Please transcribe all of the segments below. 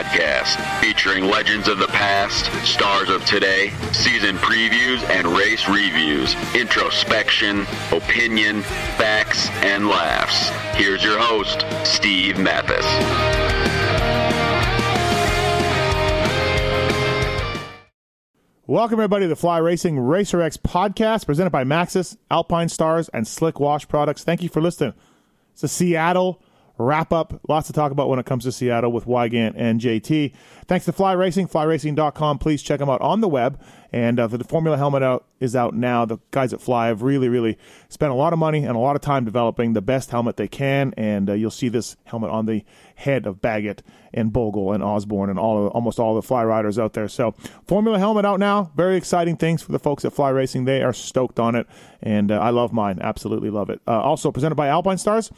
Podcast, featuring legends of the past, stars of today, season previews and race reviews, introspection, opinion, facts, and laughs. Here's your host, Steve Matthes. Welcome, everybody, to the Fly Racing Racer X podcast presented by Maxxis, Alpine Stars, and Slick Wash Products. Thank you for listening. It's a Seattle wrap up. Lots to talk about when it comes to Seattle with Weigandt and JT. Thanks to Fly Racing, flyracing.com. Please check them out on the web. And uh, the Formula helmet out is out now. The guys at Fly have really, really spent a lot of money and a lot of time developing the best helmet they can. And uh, you'll see this helmet on the head of Baggett and Bogle and Osborne and all of, almost all the Fly riders out there. So Formula helmet out now. Very exciting things for the folks at Fly Racing. They are stoked on it, and uh, I love mine. Absolutely love it. Uh, also presented by Alpine Stars.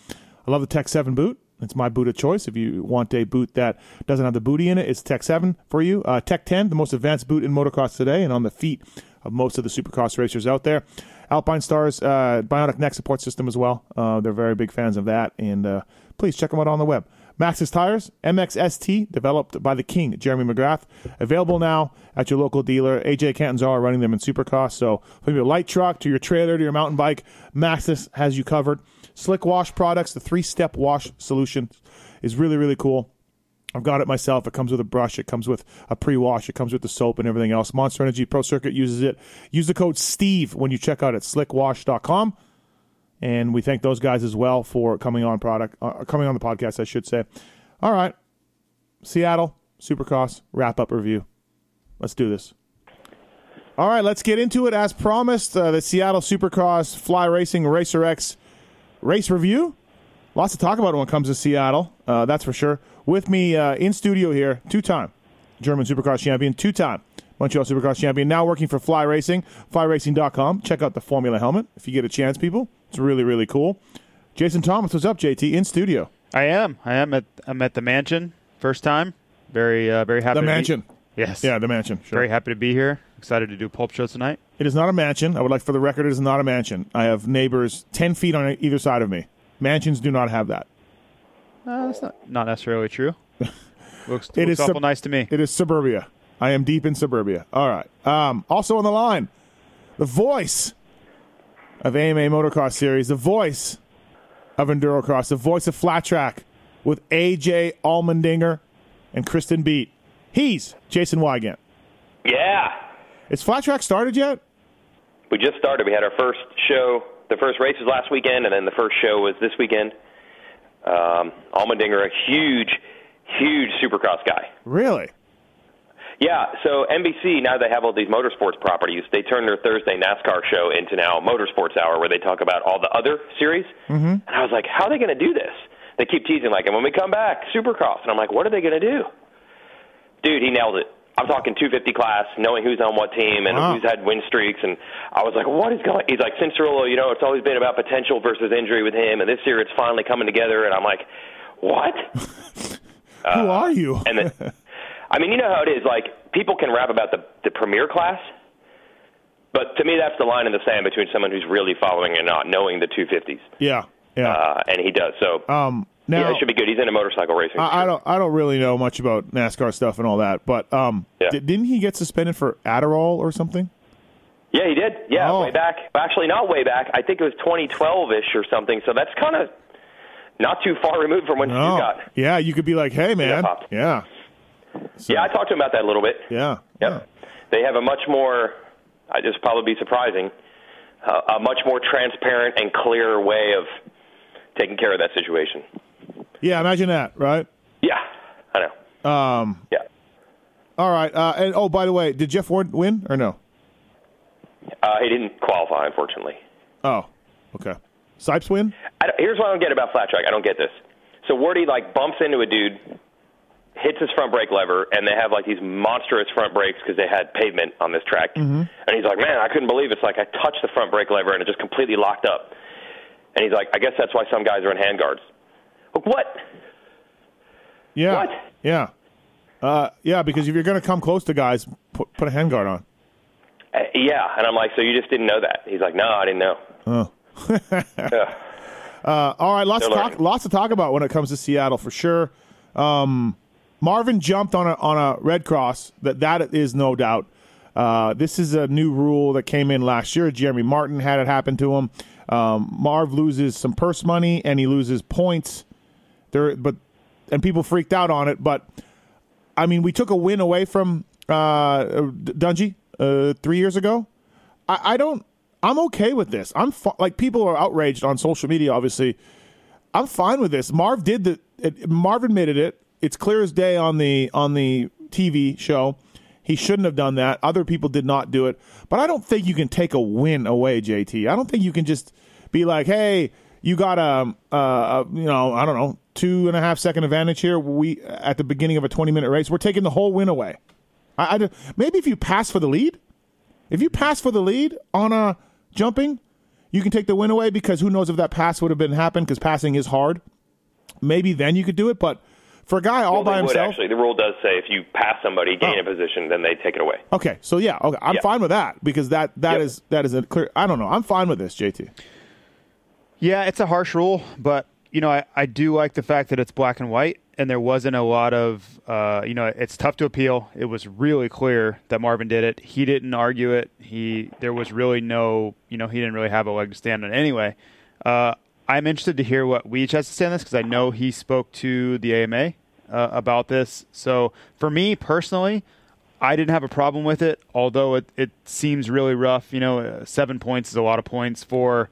I love the Tech 7 boot. It's my boot of choice. If you want a boot that doesn't have the booty in it, it's Tech 7 for you. Uh, Tech 10, the most advanced boot in motocross today and on the feet of most of the supercross racers out there. Alpine Stars uh, Bionic Neck support system as well. Uh, they're very big fans of that. And uh, please check them out on the web. Maxxis Tires, MXST, developed by the King, Jeremy McGrath. Available now at your local dealer. AJ Catanzaro running them in Supercross. So from your light truck to your trailer to your mountain bike, Maxxis has you covered. Slick Wash products, the three step wash solution is really, really cool. I've got it myself. It comes with a brush. It comes with a pre-wash. It comes with the soap and everything else. Monster Energy Pro Circuit uses it. Use the code STEVE when you check out at slickwash.com. And we thank those guys as well for coming on product, uh, coming on the podcast, I should say. All right, Seattle Supercross wrap up review. Let's do this. All right, let's get into it as promised. Uh, the Seattle Supercross Fly Racing Racer X race review. Lots to talk about when it comes to Seattle, uh, that's for sure. With me uh, in studio here, two time German Supercross champion, two time Montreal Supercross champion, now working for Fly Racing, flyracing.com. Check out the Formula helmet if you get a chance, people. It's really, really cool. Jason Thomas, what's up, JT? In studio. I am. I am at. I'm at the mansion. First time. Very, uh, very happy. The mansion. Be, yes. Yeah, the mansion. Sure. Very happy to be here. Excited to do pulp show tonight. It is not a mansion. I would like for the record, it is not a mansion. I have neighbors ten feet on either side of me. Mansions do not have that. Uh, that's not not necessarily true. looks It looks is awful sub- nice to me. It is suburbia. I am deep in suburbia. All right. Um, also on the line, the voice of AMA Motocross Series, the voice of Endurocross, the voice of Flat Track with AJ Allmendinger and Kristen Beat. He's Jason Weigandt. Yeah, Is Flat Track started yet? we just started. We had our first show. The first race was last weekend, and then the first show was this weekend. Um, Allmendinger, a huge, huge Supercross guy. Really? Yeah, so NBC now they have all these motorsports properties. They turn their Thursday NASCAR show into now Motorsports Hour, where they talk about all the other series. Mm-hmm. And I was like, how are they going to do this? They keep teasing like, and when we come back, Supercross. And I'm like, what are they going to do? Dude, he nailed it. I'm talking 250 class, knowing who's on what team and Wow. who's had win streaks, and I was like, "What is going?" He's like, "Cianciarulo, you know, it's always been about potential versus injury with him, and this year it's finally coming together." And I'm like, "What?" Who are you? Uh, And then, I mean, you know how it is. Like people can rap about the the premier class, but to me, that's the line in the sand between someone who's really following and not knowing the 250s, yeah. Yeah. uh, and he does. So um, now, yeah, it should be good. He's into motorcycle racing. I, I don't. I don't really know much about NASCAR stuff and all that, but um, Yeah. di- didn't he get suspended for Adderall or something? Yeah, he did. Yeah, Oh. way back. Actually, not way back. I think it was 2012-ish or something. So that's kind of not too far removed from when No. got. Yeah, you could be like, hey man, yeah, So- Yeah, I talked to him about that a little bit. yeah, Yep. They have a much more. I just probably be surprising. Uh, a much more transparent and clear way of taking care of that situation. Yeah, imagine that, right? Yeah, I know. Um, yeah. All right. Uh, and oh, by the way, did Jeff Ward win or no? Uh, he didn't qualify, unfortunately. Oh, okay. Sipes win? here's what I don't get about flat track. I don't get this. So Wardy like bumps into a dude, hits his front brake lever, and they have like these monstrous front brakes because they had pavement on this track. Mm-hmm. And he's like, man, I couldn't believe it. it's like I touched the front brake lever and it just completely locked up. And he's like, I guess that's why some guys are in handguards. What? Yeah. What? Yeah. Uh, yeah, because if you're going to come close to guys, put, put a handguard on. Uh, yeah, and I'm like, so you just didn't know that? He's like, no, I didn't know. Oh. yeah. Uh, all right, lots They're to talk. Lots to talk about when it comes to Seattle for sure. Um, Marvin jumped on a on a red cross. That that is no doubt. Uh, this is a new rule that came in last year. Jeremy Martin had it happen to him. Um, Marv loses some purse money and he loses points. There, but and people freaked out on it. But I mean, we took a win away from uh, Dungey uh, three years ago. I, I don't. I'm okay with this. I'm like people are outraged on social media. Obviously, I'm fine with this. Marv did the. It, Marv admitted it. It's clear as day on the on the TV show. He shouldn't have done that. Other people did not do it. But I don't think you can take a win away, JT. I don't think you can just be like, "Hey, you got a, a, a you know, I don't know, two and a half second advantage here. We at the beginning of a 20 minute race, we're taking the whole win away." I, I maybe if you pass for the lead, if you pass for the lead on a jumping, you can take the win away because who knows if that pass would have been happened because passing is hard. Maybe then you could do it, but for a guy all well, by himself, actually, the rule does say if you pass somebody, gain Oh. a position, then they take it away. okay. So yeah, okay, I'm Yeah. fine with that because that that Yep. is that is a clear. I don't know. I'm fine with this, JT. Yeah, it's a harsh rule, but you know, I, I do like the fact that it's black and white, and there wasn't a lot of, uh, you know, it's tough to appeal. It was really clear that Marvin did it. He didn't argue it. He there was really no, you know, he didn't really have a leg to stand on. Anyway, uh, I'm interested to hear what Weege has to say on this because I know he spoke to the AMA uh, about this. So for me personally, I didn't have a problem with it, although it, it seems really rough. You know, seven points is a lot of points for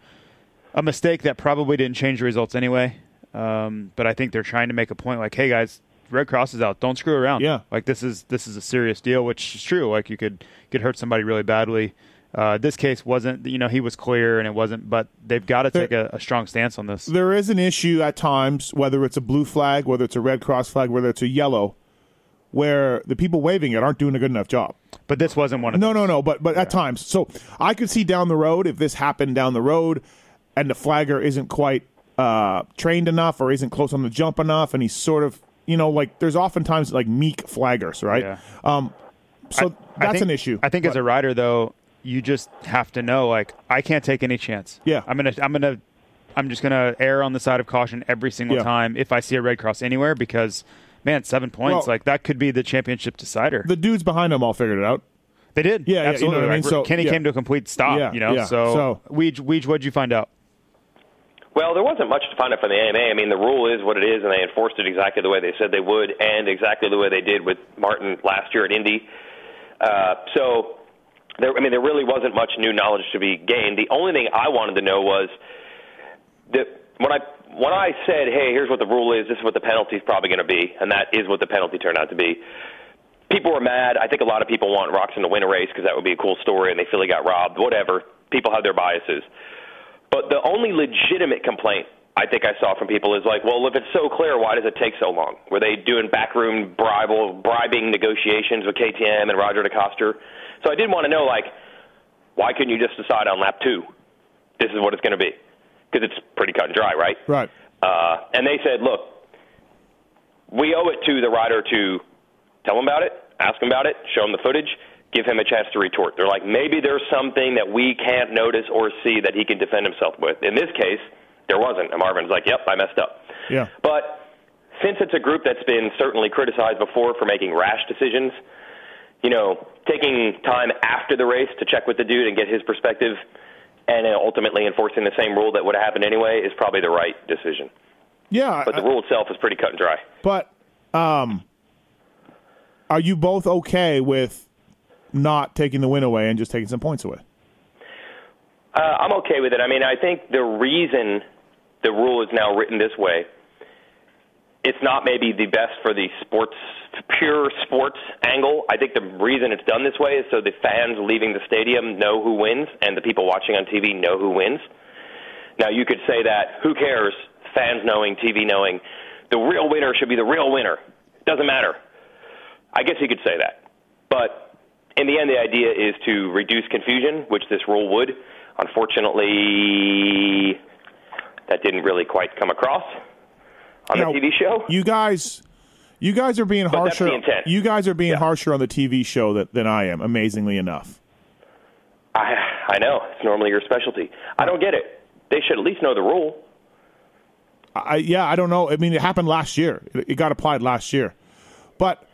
a mistake that probably didn't change the results anyway. Um, but I think they're trying to make a point like, hey guys, Red Cross is out. Don't screw around. Yeah. Like this is this is a serious deal, which is true. Like you could could hurt somebody really badly. Uh, this case wasn't, you know, he was clear and it wasn't, but they've got to There- take a, a strong stance on this. There is an issue at times, whether it's a blue flag, whether it's a red cross flag, whether it's a yellow, where the people waving it aren't doing a good enough job. But this wasn't one of No, no, no. But but at times, so I could see down the road if this happened down the road, and the flagger isn't quite uh, trained enough or isn't close on the jump enough, and he's sort of you know like there's oftentimes like meek flaggers, right? Yeah. Um, so I that's think- an issue. I think as a rider, though, you just have to know, like, I can't take any chance. Yeah. I'm gonna, I'm gonna, I'm just gonna err on the side of caution every single Yeah. time if I see a red cross anywhere because, man, seven points, Well- like that could be the championship decider. the dudes behind him all figured it out. they did, Yeah, yeah, you know absolutely. I mean? Like, So, Kenny yeah. came to a complete stop. Yeah, you know, yeah. so, So- Weege, Weege, what'd you find out? Well, there wasn't much to find out from the AMA. I mean, the rule is what it is, and they enforced it exactly the way they said they would, and exactly the way they did with Martin last year at Indy. Uh, so, there, I mean, there really wasn't much new knowledge to be gained. The only thing I wanted to know was that when I when I said, "Hey, here's what the rule is. This is what the penalty is probably going to be," and that is what the penalty turned out to be. People were mad. I think a lot of people want Roczen to win a race because that would be a cool story, and they feel he got robbed. Whatever. People have their biases. But the only legitimate complaint I think I saw from people is like, well, if it's so clear, why does it take so long? Were they doing backroom bribal, bribing negotiations with KTM and Roger DeCoster? So I did want to know, like, why couldn't you just decide on lap two? This is what it's going to be. Because it's pretty cut and dry, right? Right. Uh, and they said, look, we owe it to the rider to tell him about it, ask him about it, show him the footage, give him a chance to retort. They're like, maybe there's something that we can't notice or see that he can defend himself with. In this case, there wasn't. And Marvin's like, yep, I messed up. Yeah. But since it's a group that's been certainly criticized before for making rash decisions, you know, taking time after the race to check with the dude and get his perspective and ultimately enforcing the same rule that would have happened anyway is probably the right decision. Yeah. But the I- rule itself is pretty cut and dry. But um, are you both okay with not taking the win away and just taking some points away? Uh, I'm okay with it. I mean, I think the reason the rule is now written this way it's not maybe the best for the sports pure sports angle. I think the reason it's done this way is so the fans leaving the stadium know who wins and the people watching on TV know who wins. Now you could say that who cares? Fans knowing, TV knowing, the real winner should be the real winner. Doesn't matter. I guess you could say that. But in the end, the idea is to reduce confusion, which this rule would. Unfortunately, that didn't really quite come across on Now, the TV show. You guys, you guys are being But that's harsher. You guys are being Yeah. harsher on the TV show that, than I am. Amazingly enough. I, I know it's normally your specialty. I don't get it. They should at least know the rule. I yeah, I don't know. I mean, it happened last year. It, it got applied last year, but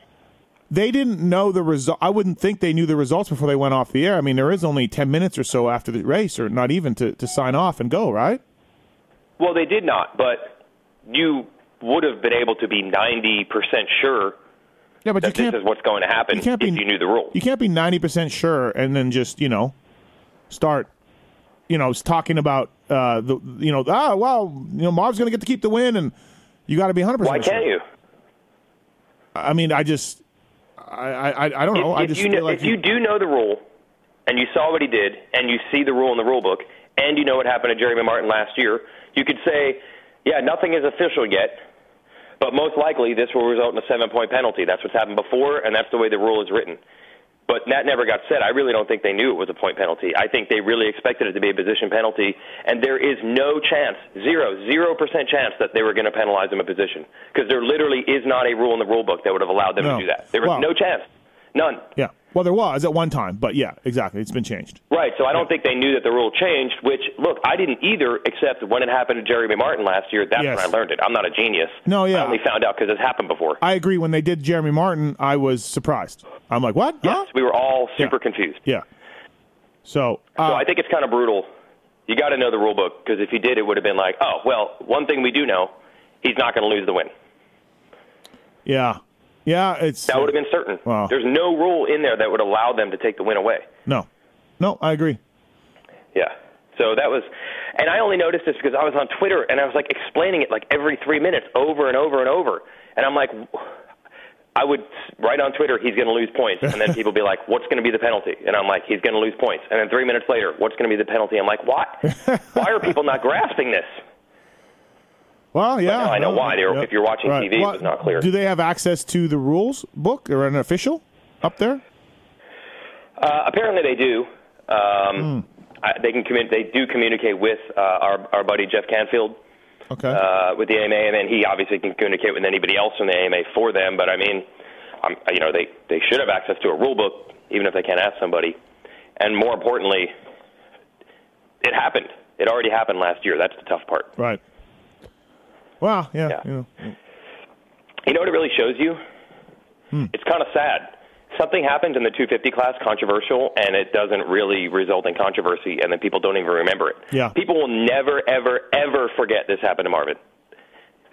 they didn't know the result. I wouldn't think they knew the results before they went off the air. I mean, there is only ten minutes or so after the race, or not even to, to sign off and go. Right? Well, they did not, but you would have been able to be 90% sure Yeah, but you that this can't. is what's going to happen you can't be- if you knew the rule. You can't be ninety percent sure and then just you know start you know talking about uh the you know ah well you know Marv's going to get to keep the win and you got to be 100% Why can't you? I mean, I just I I, I don't know. if, I if just you feel know, like if you do know the rule and you saw what he did and you see the rule in the rule book and you know what happened to Jeremy Martin last year, you could say, yeah, nothing is official yet, but most likely this will result in a seven point penalty. That's what's happened before, and that's the way the rule is written. But that never got said. I really don't think they knew it was a point penalty. I think they really expected it to be a position penalty, and there is no chance, zero, zero percent chance that they were going to penalize him a position because there literally is not a rule in the rule book that would have allowed them No. to do that. There was Well- no chance, none. yeah. Well, there was at one time, but yeah, exactly. It's been changed. Right, so I don't think they knew that the rule changed, which, look, I didn't either, except when it happened to Jeremy Martin last year, that's Yes. when I learned it. I'm not a genius. No, yeah. I only found out because it's happened before. I agree. When they did Jeremy Martin, I was surprised. I'm like, what? yes, Huh? we were all super Yeah. confused. Yeah. So, So uh, I think it's kind of brutal. You got to know the rule book, because if you did, it would have been like, oh, well, one thing we do know, he's not going to lose the win. yeah, yeah. It's That would have been certain. Wow. There's no rule in there that would allow them to take the win away. no, no. I agree. Yeah. So that was, and I only noticed this because I was on Twitter and I was like explaining it like every three minutes over and over and over. And I'm like, I would write on Twitter, he's going to lose points. And then people be like, what's going to be the penalty? And I'm like, he's going to lose points. And then three minutes later, what's going to be the penalty? I'm like, what? Why are people not grasping this? Well, yeah. I know no, why. Were- if you're watching Right. TV, Well, was not clear. Do they have access to the rules book or an official up there? Uh, apparently they do. Um, Hmm. I, they can commun- They do communicate with uh, our our buddy Jeff Canfield. Okay. uh, with the AMA, and then he obviously can communicate with anybody else from the AMA for them. But I mean, um, you know, they they should have access to a rule book, even if they can't ask somebody. And more importantly, it happened. It already happened last year. That's the tough part. right. Well, yeah. Yeah. You know, You know what it really shows you? Hmm. It's kind of sad. Something happens in the 250 class, controversial, and it doesn't really result in controversy, and then people don't even remember it. Yeah. People will never, ever, ever forget this happened to Marvin.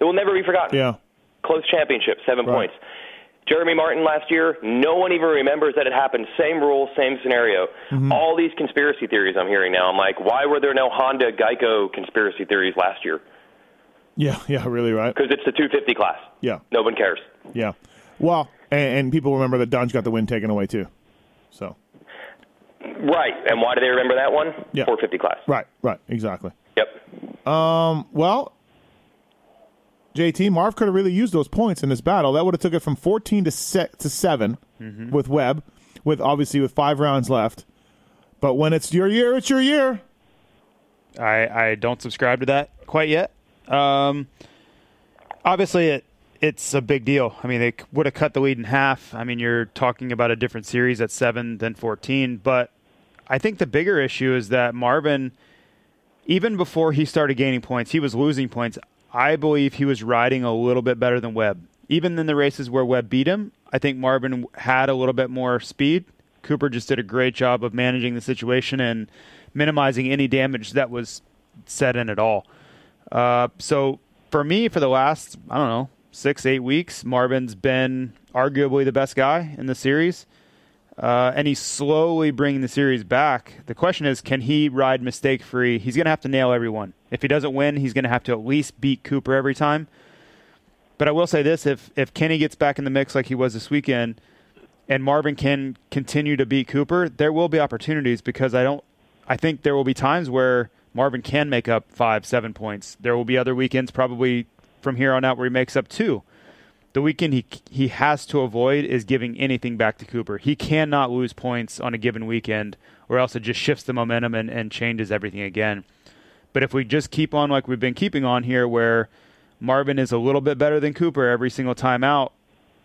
It will never be forgotten. yeah. close championship, seven Right. points. Jeremy Martin last year, no one even remembers that it happened. Same rule, same scenario. Mm-hmm. All these conspiracy theories I'm hearing now. I'm like, why were there no Honda Geico conspiracy theories last year? Yeah. Yeah. Really. Right. Because it's the 250 class. Yeah. No one cares. Yeah. Well, and, and people remember that Dunge got the win taken away too. So. Right. And why do they remember that one? Yeah. 450 class. Right. Right. Exactly. Yep. Um. Well, JT Marv could have really used those points in this battle. That would have took it from 14 to se- to 7 with Webb, with obviously with five rounds left. But when it's your year, it's your year. I, I don't subscribe to that quite yet. Um, obviously, it it's a big deal. I mean, they would have cut the lead in half. I mean, you're talking about a different series at seven than fourteen. But I think the bigger issue is that Marvin, even before he started gaining points, he was losing points. I believe he was riding a little bit better than Webb. Even in the races where Webb beat him, I think Marvin had a little bit more speed. Cooper just did a great job of managing the situation and minimizing any damage that was set in at all. Uh, so for me, for the last I don't know six eight weeks, Marvin's been arguably the best guy in the series, uh, and he's slowly bringing the series back. The question is, can he ride mistake free? He's going to have to nail everyone. If he doesn't win, he's going to have to at least beat Cooper every time. But I will say this: if if Kenny gets back in the mix like he was this weekend, and Marvin can continue to beat Cooper, there will be opportunities because I don't. I think there will be times where Marvin can make up five, seven points. There will be other weekends, probably from here on out, where he makes up two. The weekend he he has to avoid is giving anything back to Cooper. He cannot lose points on a given weekend, or else it just shifts the momentum and, and changes everything again. But if we just keep on like we've been keeping on here, where Marvin is a little bit better than Cooper every single time out,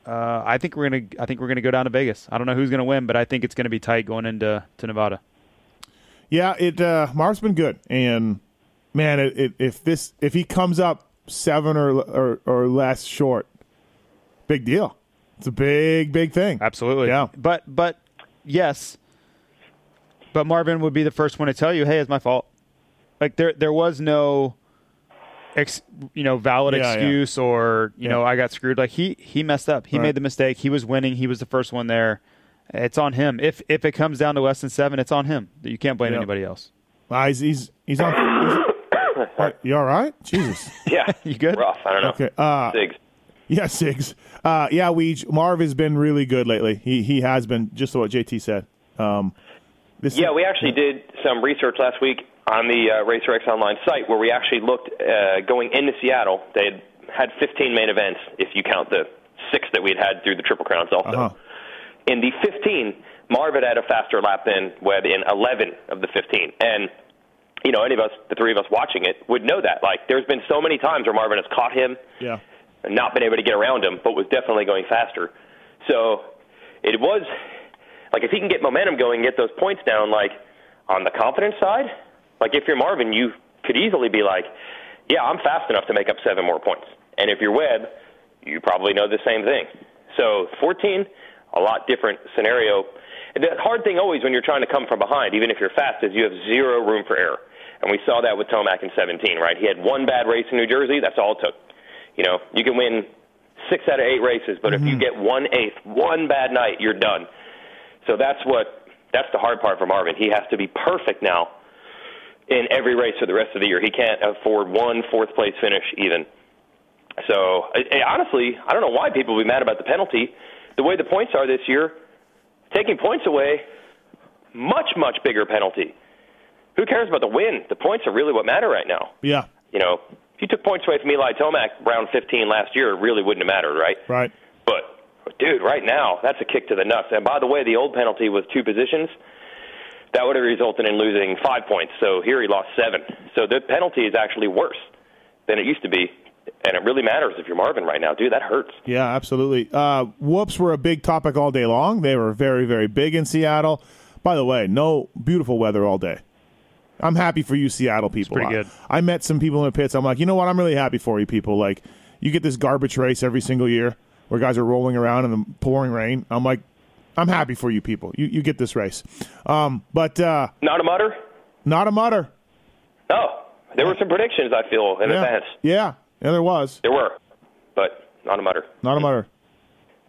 uh, I think we're gonna I think we're gonna go down to Vegas. I don't know who's gonna win, but I think it's gonna be tight going into to Nevada. Yeah, it uh, Marv's been good, and man, it, it, if this if he comes up seven or, or or less short, big deal. It's a big big thing. Absolutely. Yeah. But but yes. But Marvin would be the first one to tell you, "Hey, it's my fault." Like there there was no ex, you know valid Yeah, yeah. excuse or you Yeah. know I got screwed. Like he he messed up. He Right. made the mistake. He was winning. He was the first one there. It's on him. If if it comes down to less than seven, it's on him. You can't blame Yeah. anybody else. Ah, he's he's he's on. He's, What, you all right? Jesus. Yeah, You good? rough. I don't know. Okay. Uh, Sigs. yeah, Sigs. Uh, yeah, we Marv has been really good lately. He he has been just what JT said. Um, this Yeah, we actually did some research last week on the uh, RacerX Online site where we actually looked uh, going into Seattle. They had had 15 main events, if you count the six that we'd had through the Triple Crowns also. Uh-huh. In the 15, Marvin had a faster lap than Webb in 11 of the 15. And, you know, any of us, the three of us watching it, would know that. Like, there's been so many times where Marvin has caught him Yeah. and not been able to get around him, but was definitely going faster. So it was like if he can get momentum going, get those points down, like on the confidence side, like if you're Marvin, you could easily be like, yeah, I'm fast enough to make up seven more points. And if you're Webb, you probably know the same thing. So 14, a lot different scenario. And the hard thing always when you're trying to come from behind, even if you're fast, is you have zero room for error. And we saw that with Tomac in 17, right? He had one bad race in New Jersey. That's all it took. You know, you can win six out of eight races, but if you mm-hmm. get one eighth, one bad night, you're done. So that's what that's the hard part for Marvin. He has to be perfect now in every race for the rest of the year. He can't afford one fourth place finish even. So I, I, honestly, I don't know why people would be mad about the penalty. The way the points are this year, taking points away, much much bigger penalty. Who cares about the win? The points are really what matter right now. Yeah. You know, if you took points away from Eli Tomac round 15 last year, it really wouldn't have mattered, right? Right. But, dude, right now, that's a kick to the nuts. And by the way, the old penalty was two positions. That would have resulted in losing five points. So here he lost seven. So the penalty is actually worse than it used to be. And it really matters if you're Marvin right now. Dude, that hurts. Yeah, absolutely. Uh, whoops were a big topic all day long. They were very, very big in Seattle. By the way, no beautiful weather all day. I'm happy for you, Seattle people. pretty I- good. I, met some people in the pits. I'm like, you know what? I'm really happy for you people. Like, you get this garbage race every single year where guys are rolling around in the pouring rain. I'm like, I'm happy for you people. You you get this race. Um, but uh, Not a mudder? not a mudder. Oh, there were some predictions, I feel, in Yeah. advance. yeah, yeah, there was. There were, but not a mudder. Not a mudder.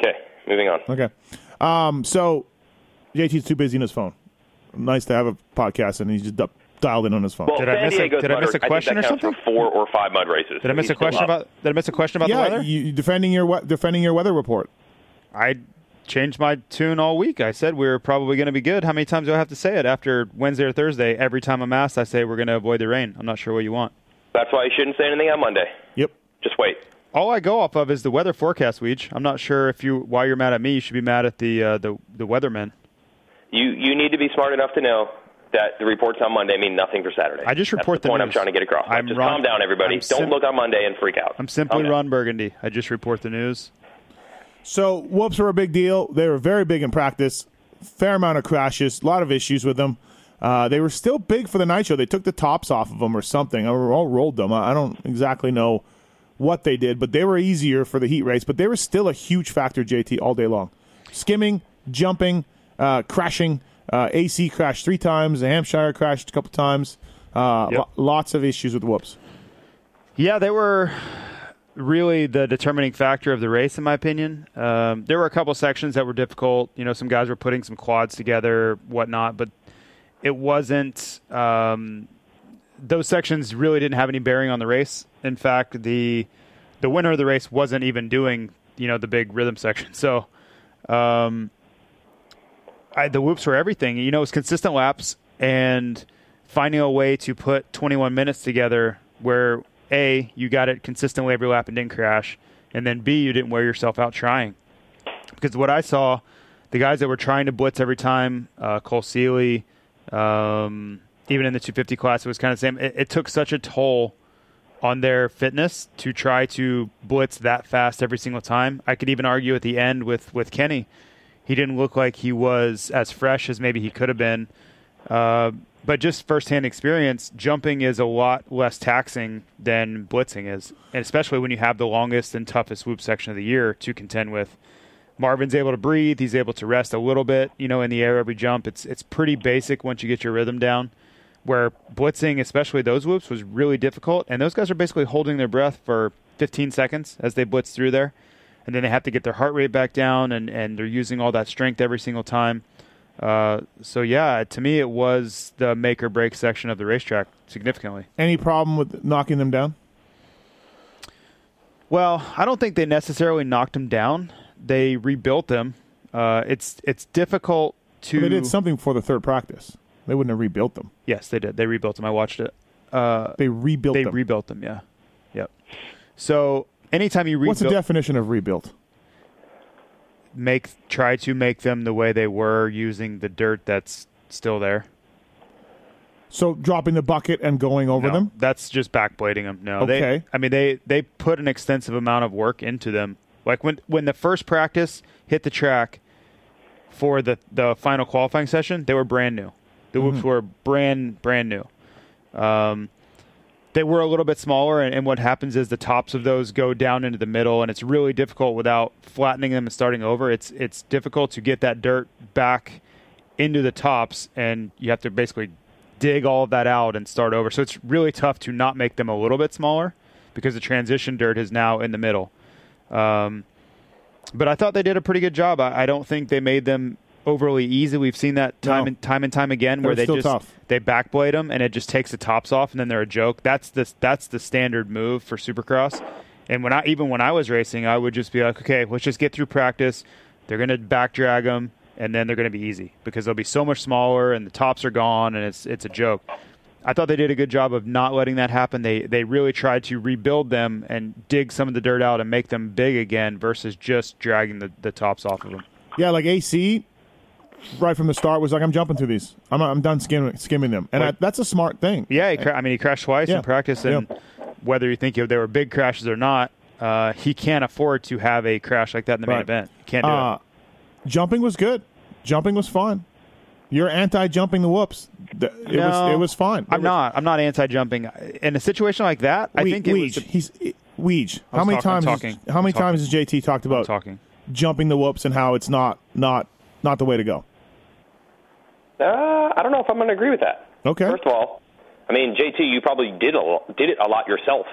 Okay, moving on. Okay. Um, so JT's too busy in his phone. Nice to have a podcast, and he's just di- dialed in on his phone. Well, Did I San miss a- did I miss a mudder, question think or that counts something? for Four or five mud races. Did I miss a question about Did I miss a question about the yeah, weather? you defending your defending your weather report. I changed my tune all week. I said we were probably going to be good. How many times do I have to say it after Wednesday or Thursday? Every time I'm asked, I say we're going to avoid the rain. I'm not sure what you want. That's why you shouldn't say anything on Monday. Yep. Just wait. All I go off of is the weather forecast, Weege. I'm not sure if you why you're mad at me. You should be mad at the uh, the the weathermen. You you need to be smart enough to know that the reports on Monday mean nothing for Saturday. I just That's report the the point I'm news. trying to get across. I'm just Ron- calm down, everybody. I'm Don't sim- look on Monday and freak out. I'm simply Ron Burgundy. I just report the news. So whoops were a big deal. They were very big in practice. Fair amount of crashes, a lot of issues with them. Uh, they were still big for the night show. They took the tops off of them or something, or all rolled them. I I don't exactly know what they did, but they were easier for the heat race. But they were still a huge factor, JT, all day long. Skimming, jumping, uh, crashing. Uh, AC crashed three times. The Hampshire crashed a couple times. Uh, Yep. lo- lots of issues with whoops. Yeah, they were really the determining factor of the race, in my opinion. Um, there were a couple sections that were difficult. You know, some guys were putting some quads together, whatnot, but it wasn't. Um, those sections really didn't have any bearing on the race. In fact, the the winner of the race wasn't even doing you know the big rhythm section. So, um, I, the whoops were everything. You know, it was consistent laps and finding a way to put 21 minutes together where a you got it consistently every lap and didn't crash, and then b you didn't wear yourself out trying. Because what I saw, the guys that were trying to blitz every time, uh, Cole Seely, um, even in the 250 class, it was kind of the same. It, it took such a toll on their fitness to try to blitz that fast every single time. I could even argue at the end with with Kenny, he didn't look like he was as fresh as maybe he could have been. Uh, but just firsthand experience, jumping is a lot less taxing than blitzing is, and especially when you have the longest and toughest whoop section of the year to contend with. Marvin's able to breathe. He's able to rest a little bit, you know, in the air every jump. It's it's pretty basic once you get your rhythm down. Where blitzing, especially those whoops, was really difficult, and those guys are basically holding their breath for 15 seconds as they blitz through there, and then they have to get their heart rate back down, and and they're using all that strength every single time. Uh, so yeah, to me, it was the make or break section of the racetrack significantly. Any problem with knocking them down? Well, I don't think they necessarily knocked them down. They rebuilt them. Uh, it's it's difficult to. Well, they did something for the third practice. They wouldn't have rebuilt them. Yes, they did. They rebuilt them. I watched it. Uh, They rebuilt they them. rebuilt them. Yeah. Yep. So anytime you rebuild, What's the definition of rebuilt? make try to make them the way they were using the dirt that's still there. So dropping the bucket and going over No, them. That's just backblading them. No, Okay. they. I mean, they they put an extensive amount of work into them. Like when when the first practice hit the track for the the final qualifying session, they were brand new. The whoops were brand brand new. Um, they were a little bit smaller, and, and what happens is the tops of those go down into the middle, and it's really difficult without flattening them and starting over. It's it's difficult to get that dirt back into the tops, and you have to basically dig all of that out and start over. So it's really tough to not make them a little bit smaller because the transition dirt is now in the middle. Um, but I thought they did a pretty good job. I, I don't think they made them overly easy. We've seen that time No. and time and time again where they just tough. they backblade them and it just takes the tops off and then they're a joke. That's the that's the standard move for Supercross. And when I even when I was racing, I would just be like, okay, let's just get through practice. They're gonna back drag them and then they're gonna be easy because they'll be so much smaller and the tops are gone and it's it's a joke. I thought they did a good job of not letting that happen. They they really tried to rebuild them and dig some of the dirt out and make them big again versus just dragging the, the tops off of them. Yeah, like AC, right from the start was like, I'm jumping through these. I'm I'm done skimming skimming them, and I, that's a smart thing. Yeah, he cra- I mean, he crashed twice Yeah. in practice, and whether you think they were big crashes or not, uh, he can't afford to have a crash like that in the main event. Can't do Uh, it. jumping was good. Jumping was fun. You're anti-jumping the whoops. It No, was it was fine. I'm was- not. I'm not anti-jumping. In a situation like that, I think it Weege. was. The, He's Weege. How many talking- times? talking. Has, how many times has JT talked about talking. jumping the whoops and how it's not not not the way to go? Uh, I don't know if I'm going to agree with that. Okay. First of all, I mean, JT, you probably did a did it a lot yourself,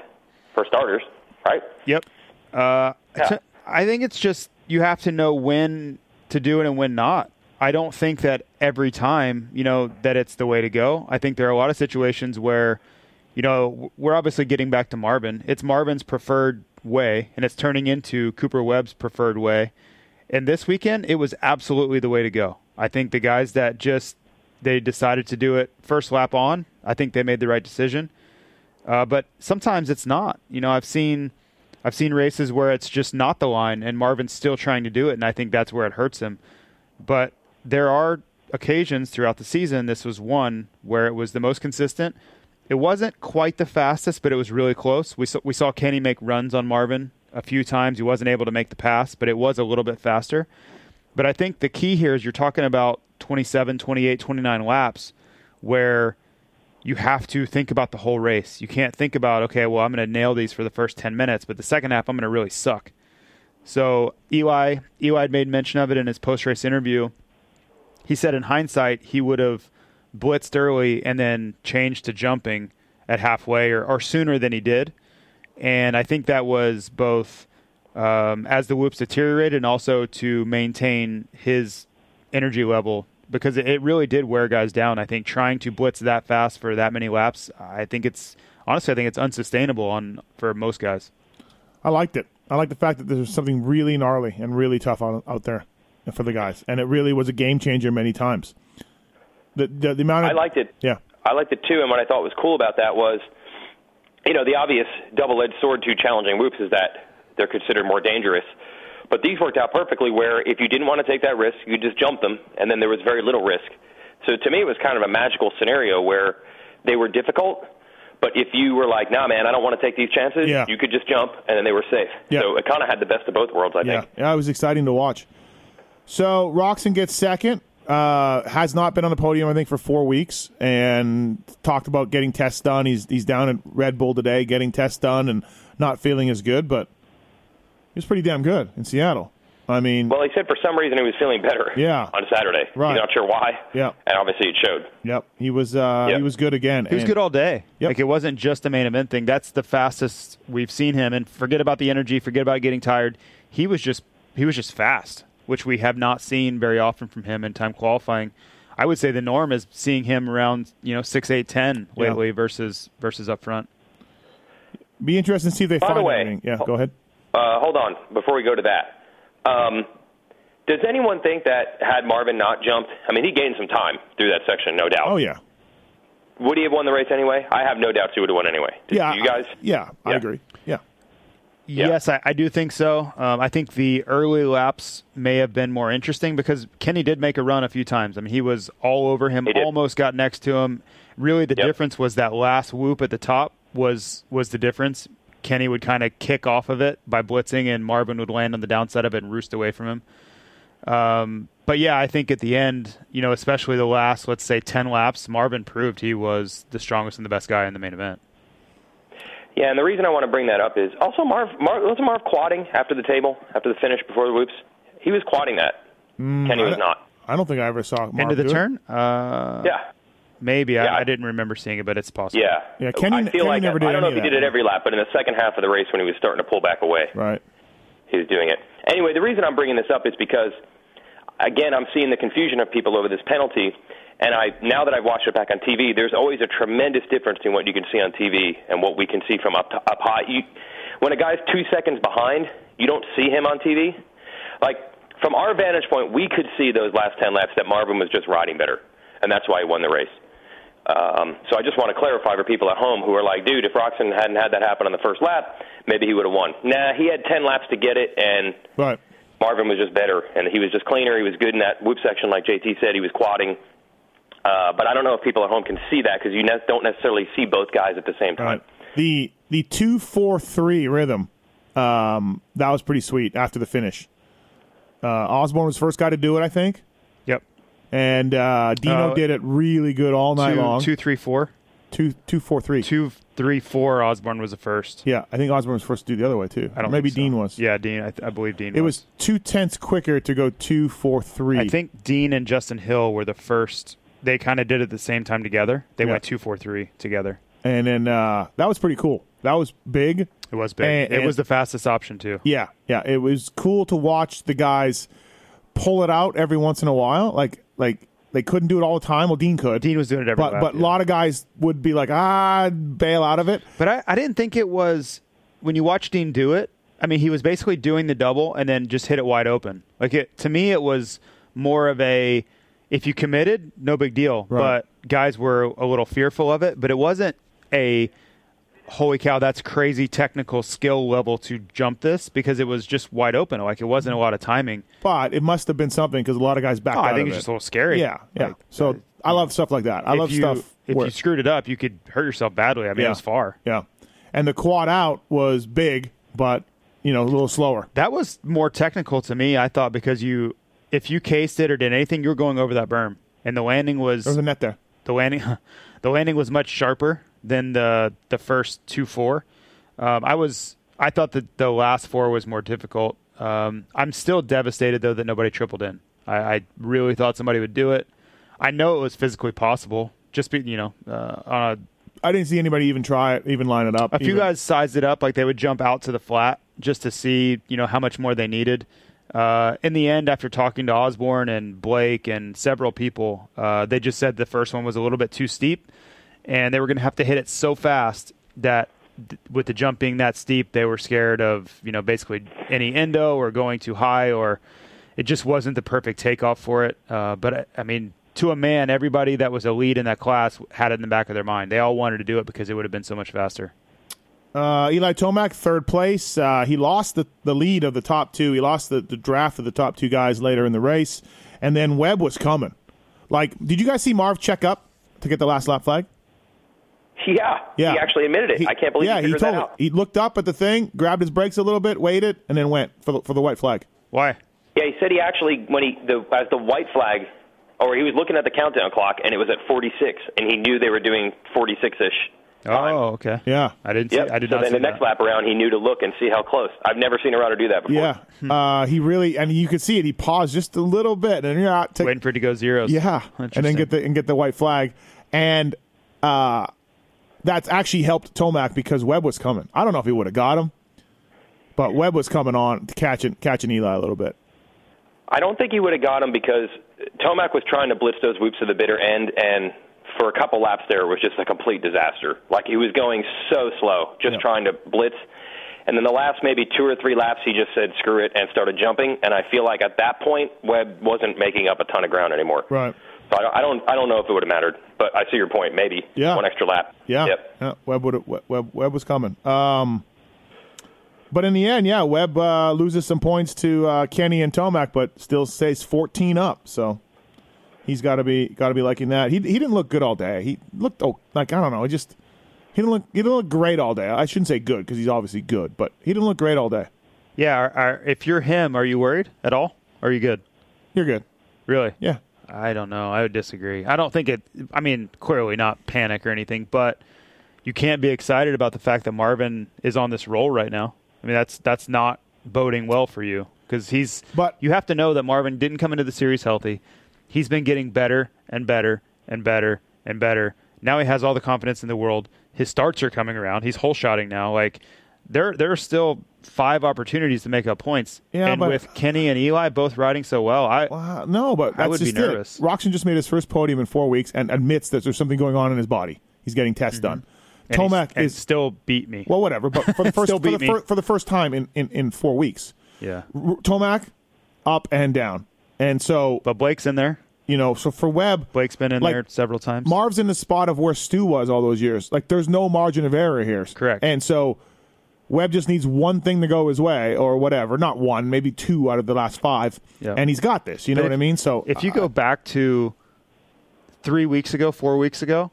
for starters, right? Yep. Uh, Yeah. I think it's just you have to know when to do it and when not. I don't think that every time, you know, that it's the way to go. I think there are a lot of situations where, you know, we're obviously getting back to Marvin. It's Marvin's preferred way, and it's turning into Cooper Webb's preferred way. And this weekend, it was absolutely the way to go. I think the guys that just they decided to do it first lap on, I think they made the right decision. Uh, but sometimes it's not. You know, I've seen I've seen races where it's just not the line, and Marvin's still trying to do it, and I think that's where it hurts him. But there are occasions throughout the season. This was one where it was the most consistent. It wasn't quite the fastest, but it was really close. We saw, we saw Kenny make runs on Marvin a few times. He wasn't able to make the pass, but it was a little bit faster. But I think the key here is you're talking about 27, 28, 29 laps where you have to think about the whole race. You can't think about, okay, well, I'm going to nail these for the first 10 minutes, but the second half, I'm going to really suck. So Eli, Eli made mention of it in his post race interview. He said in hindsight, he would have blitzed early and then changed to jumping at halfway or, or sooner than he did. And I think that was both um, as the whoops deteriorated and also to maintain his energy level because it, it really did wear guys down. I think trying to blitz that fast for that many laps, I think it's honestly, I think it's unsustainable on for most guys. I liked it. I like the fact that there's something really gnarly and really tough out, out there for the guys, and it really was a game changer many times. The the, the amount of I liked it. yeah I liked it too, and what I thought was cool about that was, you know, the obvious double-edged sword to challenging whoops is that they're considered more dangerous. But these worked out perfectly where if you didn't want to take that risk, you just jump them, and then there was very little risk. So to me, it was kind of a magical scenario where they were difficult, but if you were like, nah, man, I don't want to take these chances, Yeah. you could just jump, and then they were safe. Yeah. So it kind of had the best of both worlds, I yeah think. yeah. It was exciting to watch. So Roczen gets second. Uh, has not been on the podium, I think, for four weeks, and talked about getting tests done. He's he's down at Red Bull today, getting tests done, and not feeling as good, but was pretty damn good in Seattle. I mean, Well, he said for some reason he was feeling better Yeah. on Saturday. Right. He's not sure why. Yeah. And obviously it showed. yep, he was uh, Yep. he was good again. He was And- good all day. Yep. Like it wasn't just a main event thing. That's the fastest we've seen him. And forget about the energy. Forget about getting tired. He was just he was just fast, which we have not seen very often from him in time qualifying. I would say the norm is seeing him around you know six, eight, ten Yeah. lately versus versus up front. Be interesting to see if they By the find way- anything. Yeah, go ahead. Uh, hold on, before we go to that. Um, does anyone think that had Marvin not jumped, I mean, he gained some time through that section, no doubt. Oh yeah, Would he have won the race anyway? I have no doubts he would have won anyway. Did yeah, You guys? yeah, I agree. Yeah, Yeah. Yes, I, I do think so. Um, I think the early laps may have been more interesting because Kenny did make a run a few times. I mean, he was all over him, He almost got next to him. Really, the Yep. difference was that last whoop at the top was was the difference. Kenny would kind of kick off of it by blitzing, and Marvin would land on the downside of it and roost away from him. Um, but yeah, I think at the end, you know, especially the last, let's say, ten laps, Marvin proved he was the strongest and the best guy in the main event. Yeah, and the reason I want to bring that up is also Marv, Marv wasn't Marv quadding after the table, after the finish, before the whoops? He was quadding that. Kenny was not. I don't think I ever saw Marv Into the do turn, uh, Yeah. Maybe Yeah. I, I didn't remember seeing it, but it's possible. Yeah. Yeah, Kenny- I feel Kenny like never did I don't know if he did it every lap, but in the second half of the race when he was starting to pull back away, Right. he was doing it. Anyway, the reason I'm bringing this up is because, again, I'm seeing the confusion of people over this penalty, and I now that I've watched it back on TV, there's always a tremendous difference in what you can see on TV and what we can see from up to, up high. You, when a guy's two seconds behind, you don't see him on TV. Like from our vantage point, we could see those last ten laps that Marvin was just riding better, and that's why he won the race. Um, so I just want to clarify for people at home who are like, dude, if Roczen hadn't had that happen on the first lap, maybe he would have won. Nah, he had 10 laps to get it, and Right. Marvin was just better, and he was just cleaner. He was good in that whoop section, like JT said. He was quadding. Uh, but I don't know if people at home can see that because you ne- don't necessarily see both guys at the same time. Right. The the two four three rhythm, um, that was pretty sweet after the finish. Uh, Osborne was the first guy to do it, I think. And uh, Dino Uh, did it really good all night two, long. two, three, four. two, two, four, three. Two, three, four. Osborne was the first. Yeah, I think Osborne was first to do the other way too. I don't. Maybe so. Dean was. Yeah, Dean. I, th- I believe Dean. It was two tenths quicker to go two four three. I think Dean and Justin Hill were the first. They kind of did it at the same time together. They Yeah. went two, four, three together. and then uh, that was pretty cool. That was big. It was big. And- it and- was the fastest option too. Yeah, yeah. It was cool to watch the guys pull it out every once in a while. Like like they couldn't do it all the time. Well, Dean could. Dean was doing it every but lap, but a yeah. lot of guys would be like ah bail out of it. But I, I didn't think it was when you watch Dean do it. I mean, he was basically doing the double and then just hit it wide open. Like it to me, it was more of a if you committed, no big deal. Right. But guys were a little fearful of it. But it wasn't a holy cow, that's crazy technical skill level to jump this because it was just wide open. Like it wasn't a lot of timing. But it must have been something because a lot of guys backed Oh, I think it's just a little scary. Yeah, yeah. Like, so uh, I love stuff like that. I love you, stuff. If where- you screwed it up, you could hurt yourself badly. I mean, Yeah. it was far. yeah, and the quad out was big, but you know a little slower. That was more technical to me, I thought, because you, if you cased it or did anything, you were going over that berm, and the landing was There was a net there. the landing, the landing was much sharper than the the first two four. Um, I was, I thought that the last four was more difficult. Um, I'm still devastated though that nobody tripled in. I, I really thought somebody would do it. I know it was physically possible. Just be, you know, uh, on a I didn't see anybody even try it, even line it up. a few guys sized it up like they would jump out to the flat just to see you know how much more they needed uh, in the end after talking to osborne and blake and several people uh, they just said the first one was a little bit too steep and they were going to have to hit it so fast that th- with the jump being that steep, they were scared of you know basically any endo or going too high, or it just wasn't the perfect takeoff for it. Uh, but I, I mean, to a man, everybody that was a lead in that class had it in the back of their mind. They all wanted to do it because it would have been so much faster. Uh, Eli Tomac, third place. Uh, he lost the, the lead of the top two. He lost the, the draft of the top two guys later in the race. And then Webb was coming. Like, did you guys see Marv check up to get the last lap flag? Yeah, Yeah. he actually admitted it. He- I can't believe yeah, he figured told that it. out. He looked up at the thing, grabbed his brakes a little bit, waited, and then went for the, for the white flag. Why? Yeah, he said he actually when he the as the white flag, or he was looking at the countdown clock and it was at 46, and he knew they were doing 46 ish. Oh, okay. Yeah. I didn't. Yep. See, I did so not then see the next lap around, he knew to look and see how close. I've never seen a rider do that before. Yeah. Uh, he really, and you could see it. He paused just a little bit, and you're out. Waiting for it to go zeros. Yeah, and then get the and get the white flag, and uh, that's actually helped Tomac because Webb was coming. I don't know if he would have got him, but Webb was coming on catching catching Eli a little bit. I don't think he would have got him because Tomac was trying to blitz those whoops to the bitter end, and for a couple laps there it was just a complete disaster. Like he was going so slow, just Yeah. trying to blitz. And then the last maybe two or three laps, he just said screw it and started jumping. And I feel like at that point, Webb wasn't making up a ton of ground anymore. Right. So I don't, I don't, I don't know if it would have mattered, but I see your point. Maybe Yeah. one extra lap. Yeah. Yep. yeah. Webb would Webb, Webb was coming. Um, but in the end, yeah, Webb uh, loses some points to uh, Kenny and Tomac, but still stays 14 up. So he's got to be got to be liking that. He he didn't look good all day. He looked oh, like I don't know. He just he didn't look he didn't look great all day. I shouldn't say good because he's obviously good, but he didn't look great all day. Yeah. Are, are, if you're him, are you worried at all? Are you good? You're good. Really? Yeah. I don't know. I would disagree. I don't think it. I mean, clearly not panic or anything, but you can't be excited about the fact that Marvin is on this roll right now. I mean, that's that's not boding well for you because he's. But- you have to know that Marvin didn't come into the series healthy. He's been getting better and better and better and better. Now he has all the confidence in the world. His starts are coming around. He's whole shotting now. Like there, there are still five opportunities to make up points. Yeah, and but- with Kenny and Eli both riding so well, I no, but that's I would be it. nervous. Roczen just made his first podium in four weeks and admits that there's something going on in his body. He's getting tests done. Mm-hmm. and he's- Tomac and is still beat me. well, whatever. But for the first for, the fir- for the first time in, in, in four weeks, yeah, R- Tomac up and down, and so but Blake's in there. you know, so for Webb, Blake's been in Like, there several times. Marv's in the spot of where Stu was all those years. Like, there's no margin of error here. Correct. And so Webb just needs one thing to go his way, or whatever. Not one, maybe two out of the last five, Yeah. and he's got this. You know But what I mean? So if you uh, go back to three weeks ago, four weeks ago,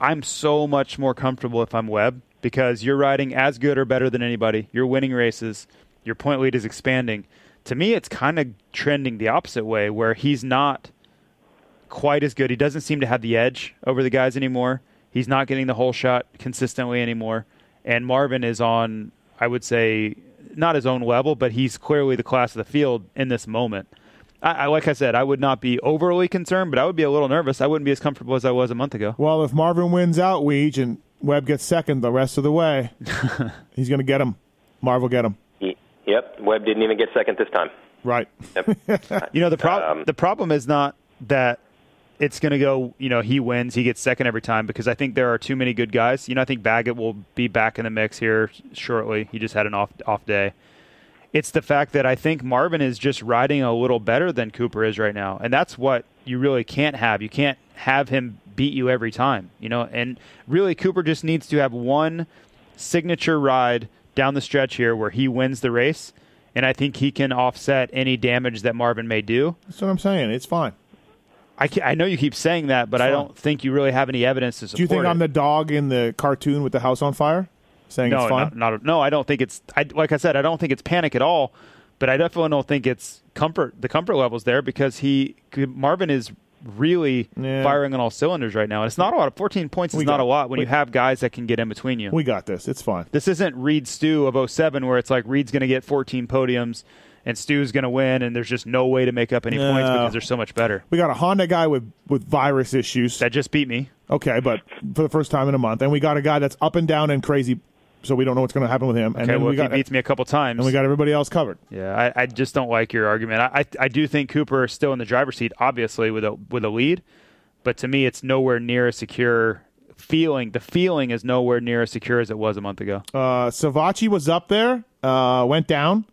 I'm so much more comfortable if I'm Webb because you're riding as good or better than anybody. You're winning races. Your point lead is expanding. To me, it's kind of trending the opposite way, where he's not quite as good. He doesn't seem to have the edge over the guys anymore. He's not getting the whole shot consistently anymore. And Marvin is on, I would say, not his own level, but he's clearly the class of the field in this moment. I, I like I said, I would not be overly concerned, but I would be a little nervous. I wouldn't be as comfortable as I was a month ago. well, if Marvin wins out, Weege, and Webb gets second the rest of the way, he's going to get him. Marv will get him. Yep. Webb didn't even get second this time. Right. You know the pro- Um, the problem is not that it's going to go. You know he wins, he gets second every time because I think there are too many good guys. You know I think Baggett will be back in the mix here shortly. He just had an off off day. It's the fact that I think Marvin is just riding a little better than Cooper is right now, and that's what you really can't have. You can't have him beat you every time. You know, and really Cooper just needs to have one signature ride down the stretch here where he wins the race. And I think he can offset any damage that Marvin may do. That's what I'm saying. It's fine. I, I know you keep saying that, but I don't think you really have any evidence to support that. Do you think it. I'm the dog in the cartoon with the house on fire? Saying no, it's not, not no. I don't think it's. I, like I said, I don't think it's panic at all. But I definitely don't think it's comfort. The comfort levels there because he Marvin is really Yeah. firing on all cylinders right now. And it's not a lot. Fourteen points is not a lot when we- you have guys that can get in between you. We got this. It's fine. this isn't Reed Stu of 07 where it's like Reed's going to get 14 podiums and Stu's going to win, and there's just no way to make up any points because they're so much better. We got a Honda guy with, with virus issues. That just beat me. Okay, but for the first time in a month, and we got a guy that's up and down and crazy, so we don't know what's going to happen with him. And Okay, well, we got he beats me a couple times, and we got everybody else covered. Yeah, I, I just don't like your argument. I, I I do think Cooper is still in the driver's seat, obviously with a with a lead, but to me, it's nowhere near as secure feeling the feeling is nowhere near as secure as it was a month ago. Uh, Savatgy was up there, uh, went down.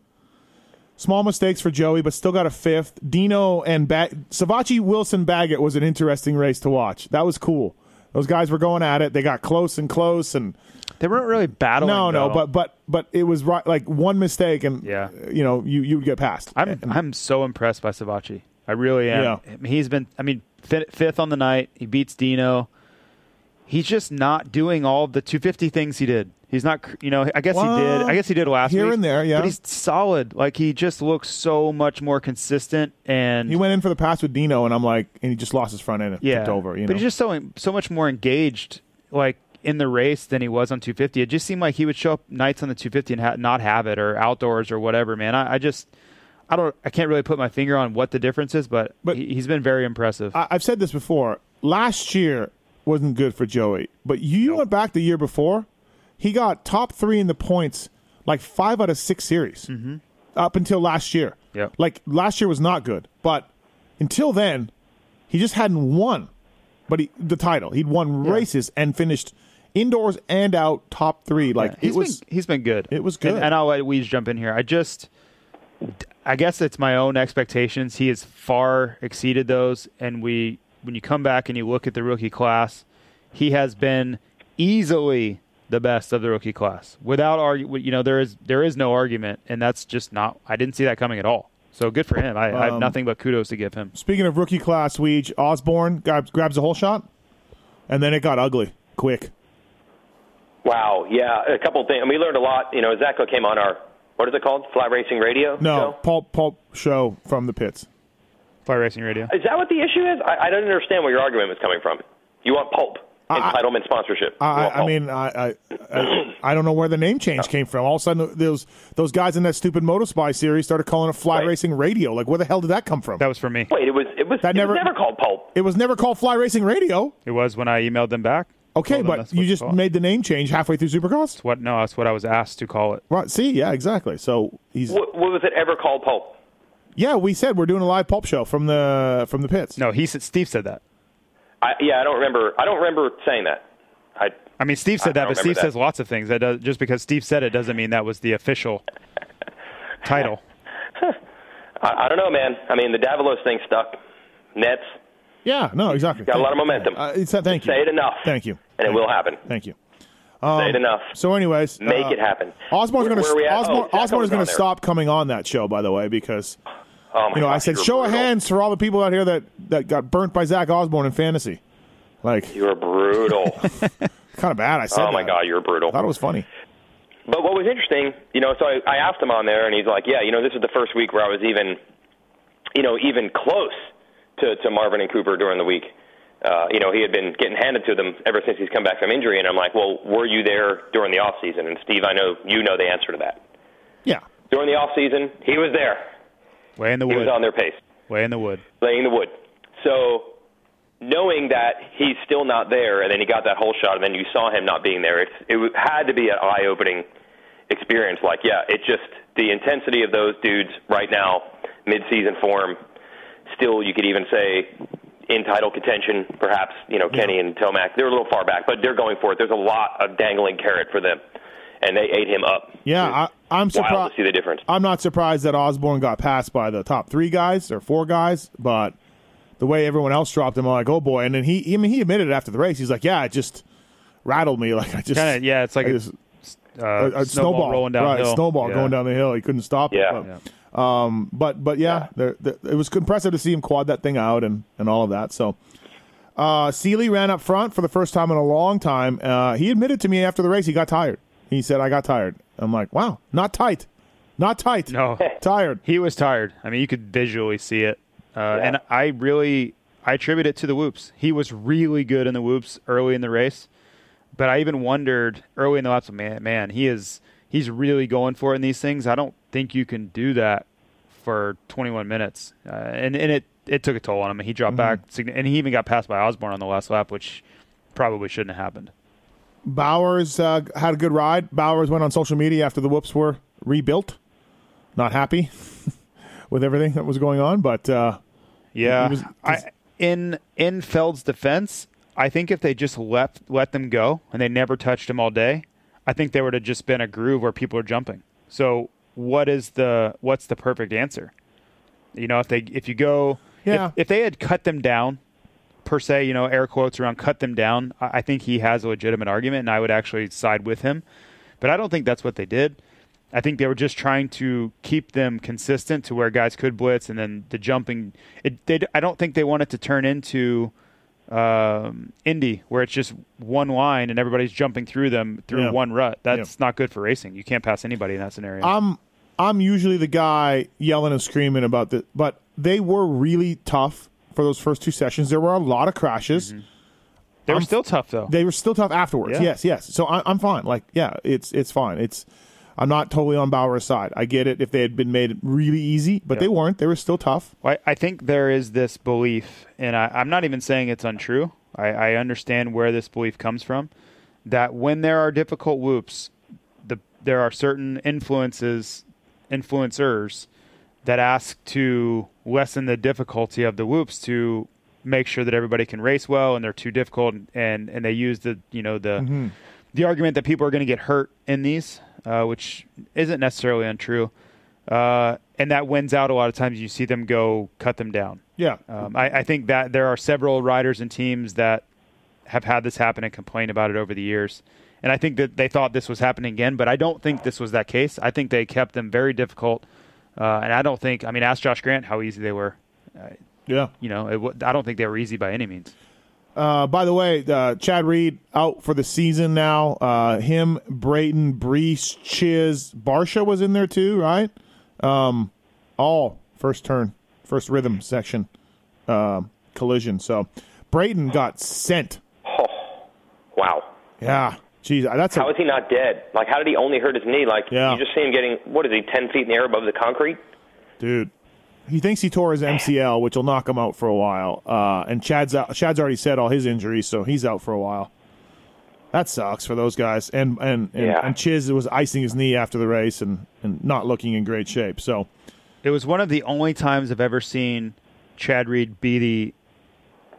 Small mistakes for Joey, but still got a fifth. Dino and ba- Savatgy Wilson Baggett was an interesting race to watch. That was cool. Those guys were going at it. They got close and close, and They weren't really battling. no, no, but but but it was right. Like one mistake, and Yeah. you know, you you would get past. I'm And- I'm so impressed by Savatgy. I really am. Yeah. He's been. I mean, fifth on the night. He beats Dino. He's just not doing all the 250 things he did. He's not. You know, I guess Well, he did. I guess he did last here week. and there, yeah. But he's solid. Like he just looks so much more consistent and he went in for the pass with Dino, and I'm like, and he just lost his front end and yeah. tipped over. You know, But he's just so so much more engaged, like in the race than he was on 250. It just seemed like he would show up nights on the 250 and ha- not have it, or outdoors or whatever. Man, I, I just. I don't. I can't really put my finger on what the difference is, but, But- he, he's been very impressive. I, I've said this before. Last year wasn't good for Joey, but you went back the year before. He got top three in the points, like five out of six series, mm-hmm. up until last year. Yeah, Like last year was not good, but until then, he just hadn't won. But he the title, he'd won races and finished indoors and out top three. Like he's it was. been he's been good. it was good. And, I'll let Weege jump in here. I just, I guess it's my own expectations. He has far exceeded those, and we when you come back and you look at the rookie class, he has been easily the best of the rookie class without argue. You know there is there is no argument, and that's just not. I didn't see that coming at all. So good for him. I, I Um, have nothing but kudos to give him. Speaking of rookie class, Weege Osborne grabs grabs a whole shot, and then it got ugly quick. Wow, yeah, a couple of things. And we learned a lot. You know, Zacho came on our what is it called? Fly Racing Radio. No, show? pulp pulp show from the pits. Fly Racing Radio. Is that what the issue is? I, I don't understand where your argument is coming from. You want pulp I- entitlement sponsorship. I, I mean, I, I, I, I don't know where the name change came from. All of a sudden, those those guys in that stupid Motospy series started calling it Fly Right. Racing Radio. Like, where the hell did that come from? That was for me. wait, it was it was That it never- was never called pulp. It was never called Fly Racing Radio. It was when I emailed them back. Okay, them but you just called. made the name change halfway through Supercross. what? No, that's what I was asked to call it. Right? See, yeah, exactly. So he's What, what was it ever called pulp? Yeah. We said we're doing a live pulp show from the from the pits. No, he said Steve said that. I, yeah, I don't remember. I don't remember saying that. I I mean, Steve said I that, but Steve that. says lots of things. That does, just because Steve said it doesn't mean that was the official title. I, I don't know, man. I mean, the Davalos thing stuck. Nets Yeah, no, exactly. got a lot of momentum. Uh, it's, thank you. Say it enough. Thank you. and it will you. happen. Thank you. Say it enough. So, anyways, Make uh, it happen. Osborne's going where are we to at? Osborne, Oh, Osborne is going to stop coming on that show. By the way, because Oh you know I said show of hands for all the people out here that that got burnt by Zach Osborne in fantasy. Like, You're brutal. kind of bad. I said. oh my that. god, you're brutal. I thought it was funny. But what was interesting, you know, so I, I asked him on there, and he's like, "Yeah, you know, this is the first week where I was even, you know, even close to to Marvin and Cooper during the week. Uh, you know, he had been getting handed to them ever since he's come back from injury, and I'm like, well, were you there during the off season? And Steve, I know you know the answer to that. Yeah. During the off season, he was there. Way in the He wood. was on their pace. Way in the wood. laying the wood. So knowing that he's still not there, and then he got that whole shot, and then you saw him not being there, it's, it w- had to be an eye-opening experience. Like, yeah, it just the intensity of those dudes right now, mid-season form. Still, you could even say in title contention, perhaps. You know, Kenny and Tomac, they're a little far back, but they're going for it. There's a lot of dangling carrot for them, and they ate him up. Yeah, I, I'm surprised. to see the difference. I'm not surprised that Osborne got passed by the top three guys or four guys, but the way everyone else dropped him, I'm like, oh boy. And then he, I mean, he admitted it after the race. He's like, yeah, it just rattled me. Like I just, Kind of. Yeah, it's like I a, just- uh, a, a snowball, rolling down right? hill. Snowball Yeah. going down the hill. He couldn't stop it. Yeah. But, um, but but yeah, there there- it was impressive to see him quad that thing out and and all of that. So. Uh, Seely ran up front for the first time in a long time. Uh, he admitted to me after the race he got tired. He said, "I got tired." I'm like, "Wow, not tight, not tight, No. tired." He was tired. I mean, you could visually see it. Uh, And I really, I attribute it to the whoops. He was really good in the whoops early in the race. But I even wondered early in the laps, man, man, he is, he's really going for it in these things. I don't think you can do that for 21 minutes. Uh, and, and it, it took a toll on him. He dropped back, and he even got passed by Osborne on the last lap, which probably shouldn't have happened. Bowers uh, had a good ride. Bowers went on social media after the whoops were rebuilt. Not happy with everything that was going on, but uh, Yeah, was- I, in in Feld's defense, I think if they just let let them go and they never touched them all day, I think there would have just been a groove where people are jumping. So what is the what's the perfect answer? You know, if they if you go Yeah. if, if they had cut them down per se, you know, air quotes around cut them down, I, I think he has a legitimate argument and I would actually side with him. But I don't think that's what they did. I think they were just trying to keep them consistent to where guys could blitz, and then the jumping. It, they, I don't think they wanted to turn into um, Indy, where it's just one line and everybody's jumping through them through Yeah. one rut. That's Yeah. not good for racing. You can't pass anybody in that scenario. I'm I'm usually the guy yelling and screaming about this, but they were really tough for those first two sessions. There were a lot of crashes. Mm-hmm. they were I'm- still tough though. They were still tough afterwards. Yeah. Yes, yes. So I, I'm fine. Like, yeah, it's it's fine. It's I'm not totally on Bowers' side. I get it if they had been made really easy, but Yeah. they weren't. They were still tough. I, I think there is this belief, and I, I'm not even saying it's untrue. I, I understand where this belief comes from. That when there are difficult whoops, the there are certain influences, influencers, that ask to lessen the difficulty of the whoops to make sure that everybody can race well, and they're too difficult, and and they use the you know the the argument that people are going to get hurt in these, uh, which isn't necessarily untrue. Uh, and that wins out a lot of times. You see them go cut them down. Yeah. Um, I, I think that there are several riders and teams that have had this happen and complain about it over the years. And I think that they thought this was happening again, but I don't think this was that case. I think they kept them very difficult. Uh, and I don't think, I mean, ask Josh Grant how easy they were. Uh, yeah. you know, it, I don't think they were easy by any means. Uh, by the way, uh, Chad Reed out for the season now. Uh, him, Brayton, Breece, Chiz, Barcia was in there too, right? Um, all first turn, first rhythm section um, collision. So Brayton got sent. Oh, Wow. Yeah, geez, that's How a, is he not dead? Like, how did he only hurt his knee? Like, Yeah. you just see him getting, what is he, 10 feet in the air above the concrete? dude. He thinks he tore his MCL, which will knock him out for a while. Uh, and Chad's out, Chad's already said all his injuries, so he's out for a while. That sucks for those guys. And and and, Yeah. and Chiz was icing his knee after the race and, and not looking in great shape. So It was one of the only times I've ever seen Chad Reed be the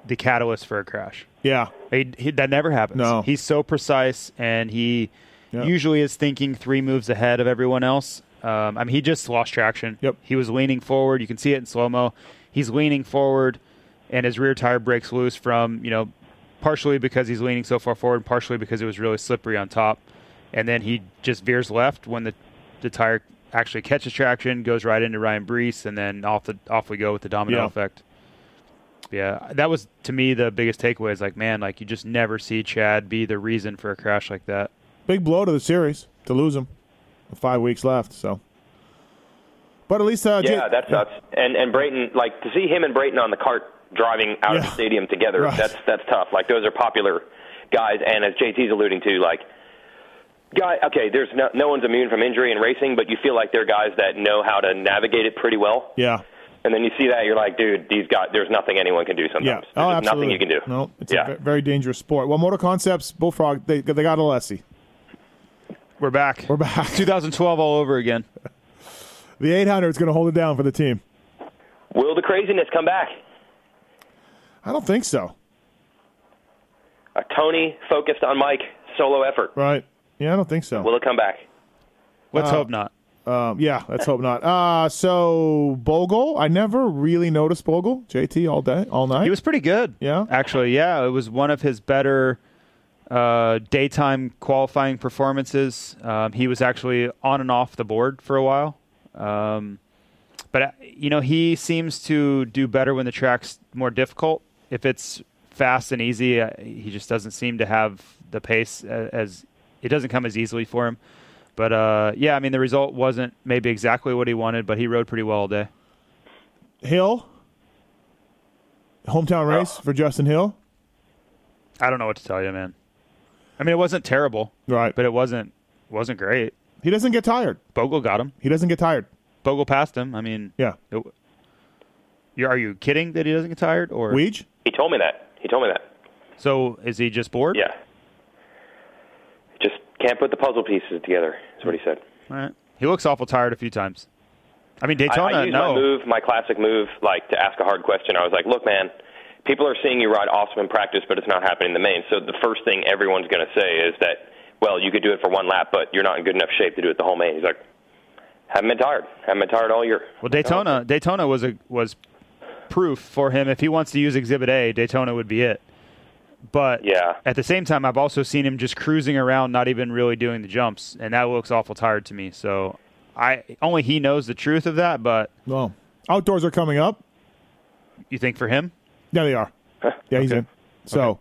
the catalyst for a crash. Yeah, He, he, that never happens. No. He's so precise, and he Yeah. usually is thinking three moves ahead of everyone else. Um, I mean, he just lost traction. Yep. He was leaning forward. You can see it in slow mo. He's leaning forward, and his rear tire breaks loose from you know, partially because he's leaning so far forward, partially because it was really slippery on top, and then he just veers left when the the tire actually catches traction, goes right into Ryan Breece, and then off the off we go with the domino Yeah. effect. Yeah, that was to me the biggest takeaway. Is like, man, like you just never see Chad be the reason for a crash like that. big blow to the series to lose him. Five weeks left. So, but at least uh, J- Yeah, that sucks. And and Brayton, like to see him and Brayton on the cart driving out of the stadium together, Right. that's that's tough. Like those are popular guys, and as JT's alluding to, like guy, okay, there's no no one's immune from injury in racing, but you feel like they're guys that know how to navigate it pretty well. yeah, And then you see that, you're like, dude, these guys, there's nothing anyone can do Sometimes yeah. sometimes. Oh, There's absolutely. nothing you can do. No, it's yeah. a very dangerous sport. Well, MotoConcepts, Bullfrog, they they got Alessi. We're back. We're back. 2012 all over again. The 800 is going to hold it down for the team. Will the craziness come back? I don't think so. A Tony focused on Mike solo effort. Right? Yeah, I don't think so. Will it come back? Let's uh, hope not. Um, yeah, let's hope not. Uh, so Bogle, I never really noticed Bogle. JT all day, all night. He was pretty good. Yeah? Actually, yeah. It was one of his better uh, daytime qualifying performances. Um, he was actually on and off the board for a while. Um, but, uh, you know, he seems to do better when the track's more difficult. If it's fast and easy, uh, he just doesn't seem to have the pace as, as it doesn't come as easily for him. But uh, yeah, I mean the result wasn't maybe exactly what he wanted, but he rode pretty well all day. Hill, hometown race for Justin Hill. I don't know what to tell you, man. I mean, it wasn't terrible, Right, but it wasn't wasn't great. he doesn't get tired. Bogle got him. He doesn't get tired. Bogle passed him. I mean, Yeah, it, you are you kidding that he doesn't get tired, or Weege. He told me that. He told me that. so is he just bored? Yeah. Just can't put the puzzle pieces together. That's what he said. All right. He looks awful tired a few times. I mean, I, Daytona, I used no. my move, my classic move, like to ask a hard question. I was like, "Look, man, people are seeing you ride awesome in practice, but it's not happening in the main. So the first thing everyone's going to say is that, well, you could do it for one lap, but you're not in good enough shape to do it the whole main. He's like, haven't been tired. Haven't been tired all year. Well, Daytona Daytona was a was proof for him. If he wants to use Exhibit A, Daytona would be it. But Yeah. at the same time, I've also seen him just cruising around, not even really doing the jumps, and that looks awful tired to me. So I only he knows the truth of that. But Well, outdoors are coming up. you think for him, Yeah, they are. Yeah, he's Okay. in. So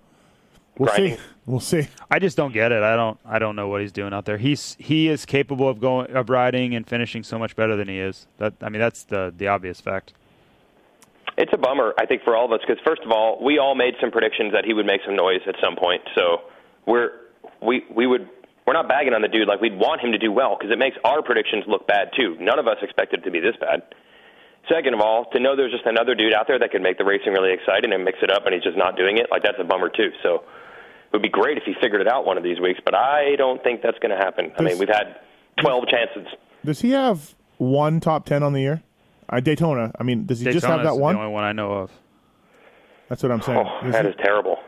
we'll Grinding. see. We'll see. I just don't get it. I don't. I don't know what he's doing out there. He's he is capable of going of riding and finishing so much better than he is. That I mean, that's the the obvious fact. It's a bummer, I think, for all of us because first of all, we all made some predictions that he would make some noise at some point. So we're we we would we're not bagging on the dude like we'd want him to do well because it makes our predictions look bad too. None of us expected it to be this bad. Second of all, to know there's just another dude out there that could make the racing really exciting and mix it up, and he's just not doing it, like that's a bummer too. So it would be great if he figured it out one of these weeks, but I don't think that's going to happen. I mean, we've had 12 chances. Does he have one top ten on the year? Uh, Daytona. I mean, does he just have that one? The only one I know of. That's what I'm saying. Oh, Does that he- is terrible.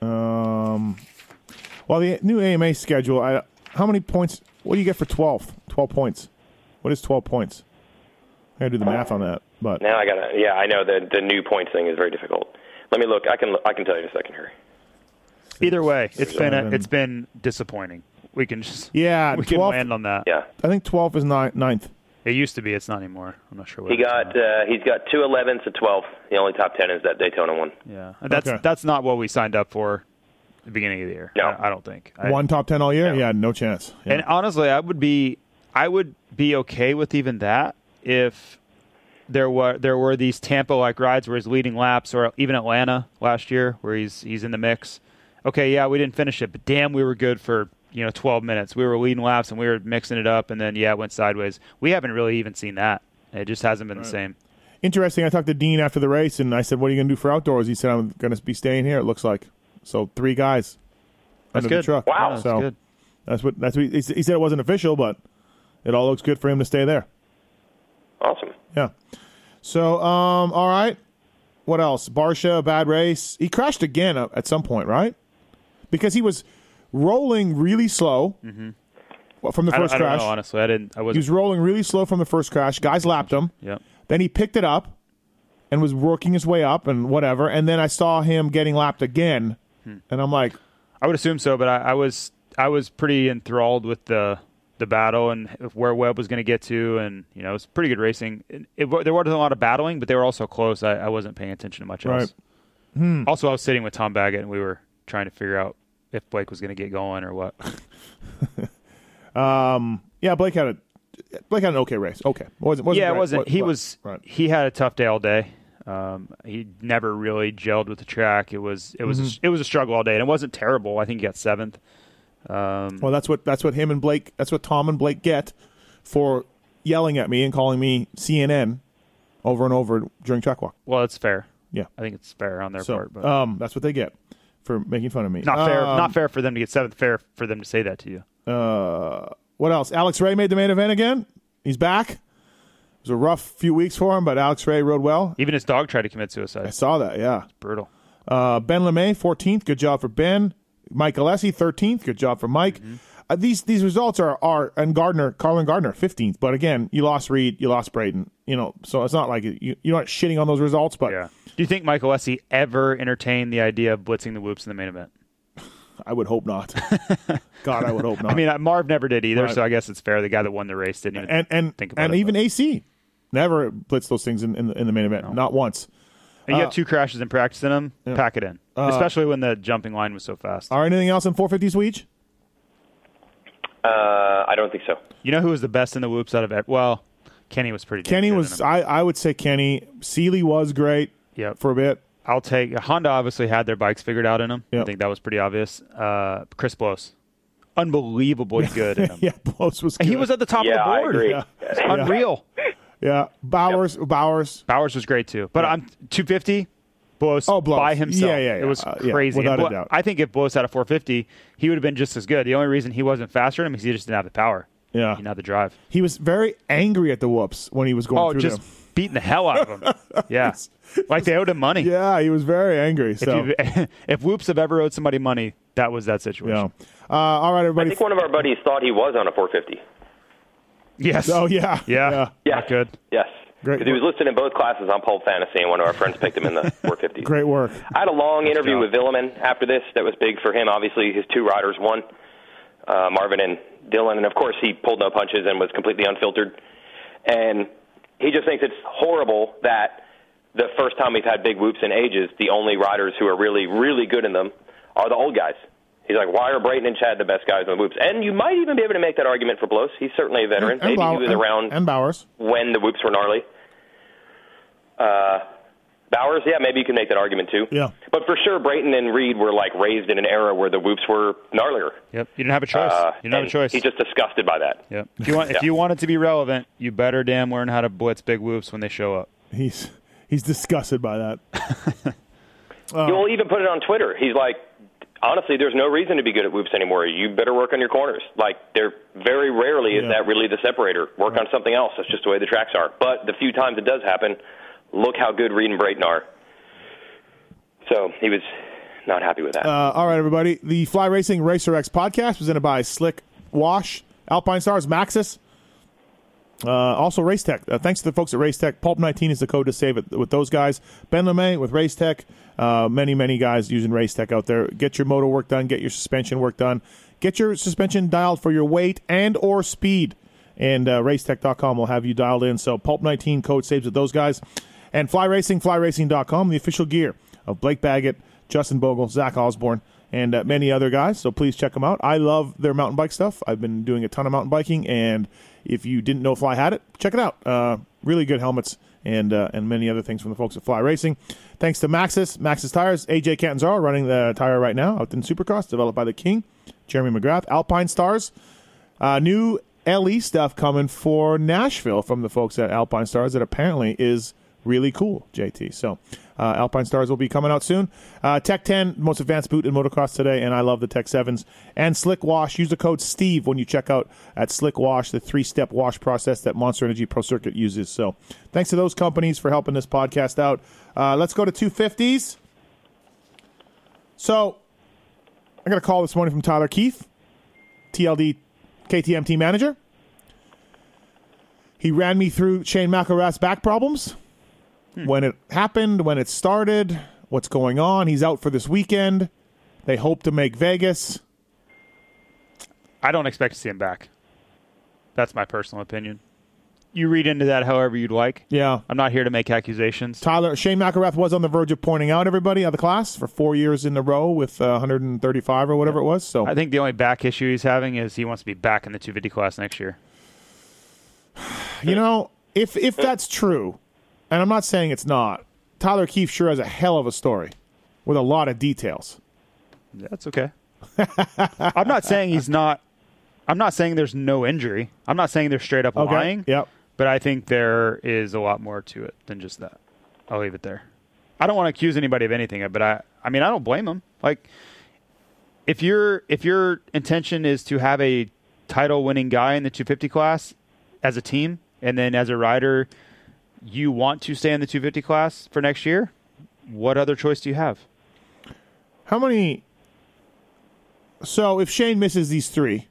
Um, well, the new AMA schedule. I, how many points? What do you get for 12? 12 points. What is 12 points? I gotta do the math on that. But Now I gotta. Yeah, I know the the new points thing is very difficult. Let me look. I can I can tell you in a second here. Either way, it's been a, it's been disappointing. We can just yeah, we can 12. land on that. Yeah, I think 12 is ni- ninth. It used to be. It's not anymore. I'm not sure what he got uh, he's got two 11s to 12. The only top 10 is that Daytona one. yeah, And that's Okay. that's not what we signed up for the beginning of the year. No. I, I don't think. I- One top 10 all year? Yeah. Yeah, no chance. Yeah. And honestly, I would be I would be okay with even that if there were there were these Tampa like rides where he's leading laps, or even Atlanta last year where he's he's in the mix. Okay, yeah, we didn't finish it, but damn, we were good for you know 12 minutes. We were leading laps and we were mixing it up, and then yeah, it went sideways. We haven't really even seen that. It just hasn't been the same. Interesting. I talked to Dean after the race, and I said, "What are you going to do for outdoors?" He said, "I'm going to be staying here." It looks like so. Three guys That's under good. the truck. Wow. That's so good. that's what that's what he, he said. It wasn't official, but it all looks good for him to stay there. Awesome. Yeah. So, um, all right. What else? Barcia, bad race. He crashed again at at some point, right? Because he was rolling really slow well, from the Mm-hmm. I, first I don't crash. know honestly. I didn't. I wasn't. was rolling really slow from the first crash. Guys lapped him. Yep. Then he picked it up and was working his way up and whatever. And then I saw him getting lapped again, Hmm. and I'm like, I would assume so, but I, I was I was pretty enthralled with the the battle and where Webb was going to get to, and you know it was pretty good racing. It, it, there wasn't a lot of battling, but they were also close. I, I wasn't paying attention to much else. Also, I was sitting with Tom Baggett, and we were trying to figure out if Blake was going to get going or what. yeah, Blake had a Blake had an okay race. Okay, wasn't, wasn't yeah, it wasn't. He was. right. He had a tough day all day. Um, he never really gelled with the track. It was. It was. Mm-hmm. A, it was a struggle all day, and it wasn't terrible. I think he got seventh. Um, Well, that's what that's what him and Blake. That's what Tom and Blake get for yelling at me and calling me CNN over and over during track walk. well, it's fair. Yeah. I think it's fair on their So, part, but um, that's what they get for making fun of me. not fair. Um, not fair for them to get seventh. Fair for them to say that to you. Uh, what else? Alex Ray made the main event again. He's back. It was a rough few weeks for him, but Alex Ray rode well. Even his dog tried to commit suicide. I saw that. Yeah. Brutal. Uh, ben LaMay, 14th. Good job for Ben. Mike Alessi, 13th. Good job for Mike. Mm-hmm. Uh, these these results are are and Gardner, Carlen Gardner, 15th. But again, you lost Reed, you lost Brayton. You know, so it's not like you you're not shitting on those results. But Yeah. Do you think Mike Alessi ever entertained the idea of blitzing the whoops in the main event? I would hope not. God, I would hope not. I mean, uh, Marv never did either, Right. so I guess it's fair. The guy that won the race didn't even and and think about and it. even but- AC never blitzed those things in in the, in the main event. Not once. And you uh, have two crashes in practice in them, pack it in. Especially when the jumping line was so fast. All right, anything else in 450 Switch? Uh, I don't think so. You know who was the best in the whoops out of ev- well, Kenny was pretty. Kenny good was. I I would say Kenny. Seely was great Yep. for a bit. I'll take Honda. Obviously had their bikes figured out in them. Yep. I think that was pretty obvious. Uh, Chris Blose, unbelievably good in them. Yeah, Blose was. Good. He was at the top Yeah, of the board. agree. Yeah. It's unreal. Yeah, Bowers. Bowers. Bowers was great too, but Yeah. I'm 250. Blose, Oh, Blose. by himself. Yeah, yeah, yeah. It was Uh, yeah, crazy. without And a Blo- doubt. I think if Blose had a 450, he would have been just as good. The only reason he wasn't faster than him is he just didn't have the power. Yeah. he didn't have the drive. He was very angry at the whoops when he was going Oh, through just them. beating the hell out of him. yeah, like they owed him money. Yeah, he was very angry. If, So, you, if Whoops have ever owed somebody money, that was that yeah. situation. Uh, all right, I think one of our buddies thought he was on a 450. Yes. oh, yeah. yeah. Yeah. Not good. Yes. Because he was listed in both classes on Pulp Fantasy, and one of our friends picked him in the 450. Great work. I had a long interview job. with Vuillemin after this that was big for him. Obviously, his two riders won, uh, Marvin and Dylan, and of course he pulled no punches and was completely unfiltered. And he just thinks it's horrible that the first time we've had big whoops in ages, the only riders who are really, really good in them are the old guys. He's like, why are Brayton and Chad the best guys in the whoops? And you might even be able to make that argument for Blose. He's certainly a veteran. And Maybe Bauer- he was and- around And Bowers. when the whoops were gnarly. Uh, Bowers, yeah, maybe you can make that argument too. Yeah. But for sure, Brayton and Reed were like raised in an era where the whoops were gnarlier. Yep. You didn't have a choice. Uh, you didn't have a choice. He's just disgusted by that. Yep. If you want, if Yeah. you want it to be relevant, you better damn learn how to blitz big whoops when they show up. He's he's disgusted by that. You'll even put it on Twitter. He's like, honestly, there's no reason to be good at whoops anymore. You better work on your corners. Like, there very rarely is that really the separator. Work on something else. That's just the way the tracks are. But the few times it does happen, look how good Reed and Brayton are. So he was not happy with that. Uh, all right, everybody. The Fly Racing Racer X podcast presented by Slick Wash, Alpine Stars, Maxxis. Uh, also, Racetech. Uh, thanks to the folks at Racetech. Pulp 19 is the code to save it with those guys. Ben LaMay with Racetech. Uh, many, many guys using Racetech out there. Get your motor work done. Get your suspension work done. Get your suspension dialed for your weight and or speed. And uh, racetech.com will have you dialed in. So Pulp 19 code saves with those guys. And Fly Racing, flyracing.com, the official gear of Blake Baggett, Justin Bogle, Zach Osborne, and uh, many other guys. So please check them out. I love their mountain bike stuff. I've been doing a ton of mountain biking, and if you didn't know Fly had it, check it out. Uh, really good helmets and uh, and many other things from the folks at Fly Racing. Thanks to Maxxis, Maxxis Tires, AJ Catanzaro running the tire right now out in Supercross, developed by the King, Jeremy McGrath, Alpinestars. Uh, new LE stuff coming for Nashville from the folks at Alpinestars that apparently is really cool, JT. So uh, Alpinestars will be coming out soon. Uh, Tech 10, most advanced boot in motocross today, and I love the Tech 7s. And Slick Wash, use the code STEVE when you check out at Slick Wash, the three step wash process that Monster Energy Pro Circuit uses. So thanks to those companies for helping this podcast out. Uh, let's go to 250s. So I got a call this morning from Tyler Keefe, TLD KTM team manager. He ran me through Shane McElrath's back problems, when it happened, when it started, what's going on. He's out for this weekend. They hope to make Vegas. I don't expect to see him back. That's my personal opinion. You read into that however you'd like. Yeah. I'm not here to make accusations. Tyler Shane McElrath was on the verge of pointing out everybody out of the class for four years in a row with uh, 135 or whatever it was. So I think the only back issue he's having is he wants to be back in the 250 class next year. you know, if if that's true, and I'm not saying it's not, Tyler Keefe sure has a hell of a story with a lot of details. That's okay. I'm not saying he's not. I'm not saying there's no injury. I'm not saying they're straight up Okay. lying. Yep. But I think there is a lot more to it than just that. I'll leave it there. I don't want to accuse anybody of anything, but I I mean I don't blame them. Like if your if your intention is to have a title winning guy in the 250 class as a team and then as a rider you want to stay in the 250 class for next year, what other choice do you have? How many? So if Shane misses these three,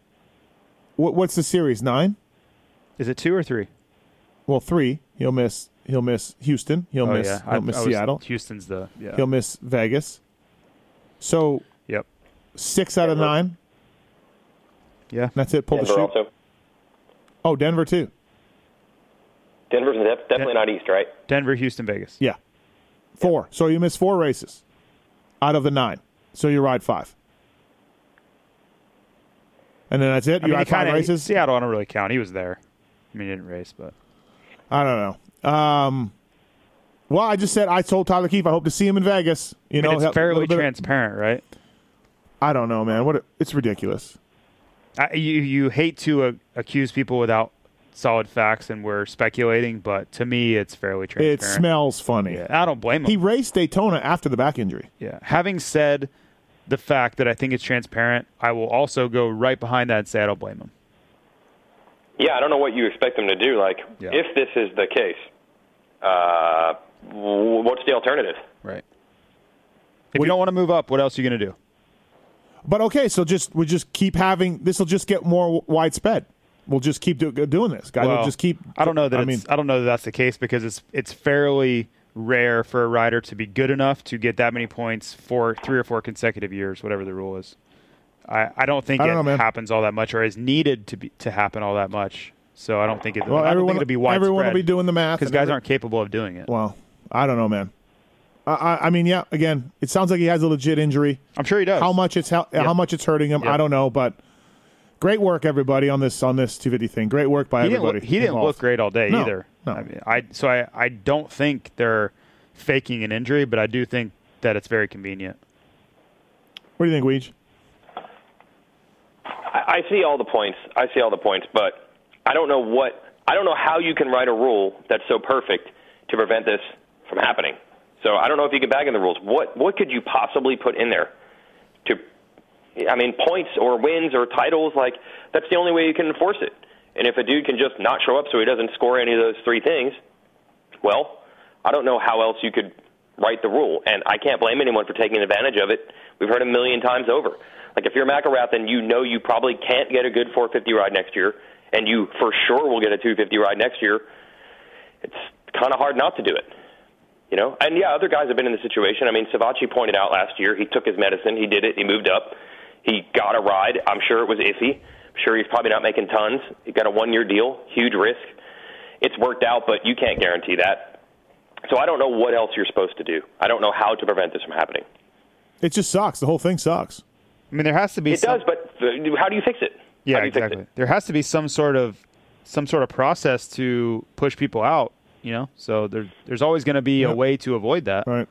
what, what's the series? Nine? Is it 2 or 3? Well, three. He'll miss. He'll miss Houston. He'll oh miss. yeah, He'll miss was- Seattle. Houston's the yeah. He'll miss Vegas. So Yep. six out of nine. Yeah. That's it. Pull Denver the shoot. also. Oh, Denver too. Denver's def- definitely not East, right? Denver, Houston, Vegas. Yeah. Four. So you miss four races out of the nine. So you ride five. And then that's it. I You mean, ride five kinda, races. Seattle, I don't really count. He was there. I mean, he didn't race, but I don't know. Um, well, I just said I told Tyler Keefe I hope to see him in Vegas. You I know, mean, help- it's fairly bit transparent, right? I don't know, man. What? a- It's ridiculous. I, you you hate to uh, accuse people without solid facts, and we're speculating, but to me, it's fairly transparent. It smells funny. Yeah, I don't blame him. He raced Daytona after the back injury. yeah. Having said the fact that I think it's transparent, I will also go right behind that and say I don't blame him. yeah, I don't know what you expect them to do. Like, Yeah. if this is the case, uh, what's the alternative? Right. If you don't want to move up, what else are you going to do? But okay, so just we just keep having this. will just get more widespread. We'll just keep do, doing this, guys. Well, just keep. I don't know that. I mean, I don't know that that's the case because it's it's fairly rare for a rider to be good enough to get that many points for three or four consecutive years, whatever the rule is. I, I don't think I don't it know, happens all that much, or is needed to be to happen all that much. So I don't think it. well, everyone, it'll be widespread. everyone will be doing the math because guys every- aren't capable of doing it. Well, I don't know, man. I, I, mean, yeah. Again, it sounds like he has a legit injury. I'm sure he does. How much it's how, how much it's hurting him, Yeah. I don't know. But great work, everybody, on this on this 250 thing. Great work by he didn't everybody. look, he didn't involved. look great all day No, either. no. I mean, I so I I don't think they're faking an injury, but I do think that it's very convenient. What do you think, Weege? I, I see all the points. I see all the points, but I don't know what. I don't know how you can write a rule that's so perfect to prevent this from happening. So I don't know if you can bag in the rules. What what could you possibly put in there to? I mean, points or wins or titles. Like that's the only way you can enforce it. And if a dude can just not show up so he doesn't score any of those three things, well, I don't know how else you could write the rule. And I can't blame anyone for taking advantage of it. We've heard a million times over. Like if you're McElrath and you know you probably can't get a good 450 ride next year, and you for sure will get a 250 ride next year, it's kind of hard not to do it. You know, and yeah, other guys have been in the situation. I mean, Savatgy pointed out last year he took his medicine, he did it, he moved up, he got a ride. I'm sure it was iffy. I'm sure he's probably not making tons. He got a one-year deal, huge risk. It's worked out, but you can't guarantee that. So I don't know what else you're supposed to do. I don't know how to prevent this from happening. It just sucks. The whole thing sucks. I mean, there has to be. It some, does, but how do you fix it? Yeah, how do you fix exactly. it? There has to be some sort of some sort of process to push people out. You know, so there, there's always going to be a way to avoid that. Right.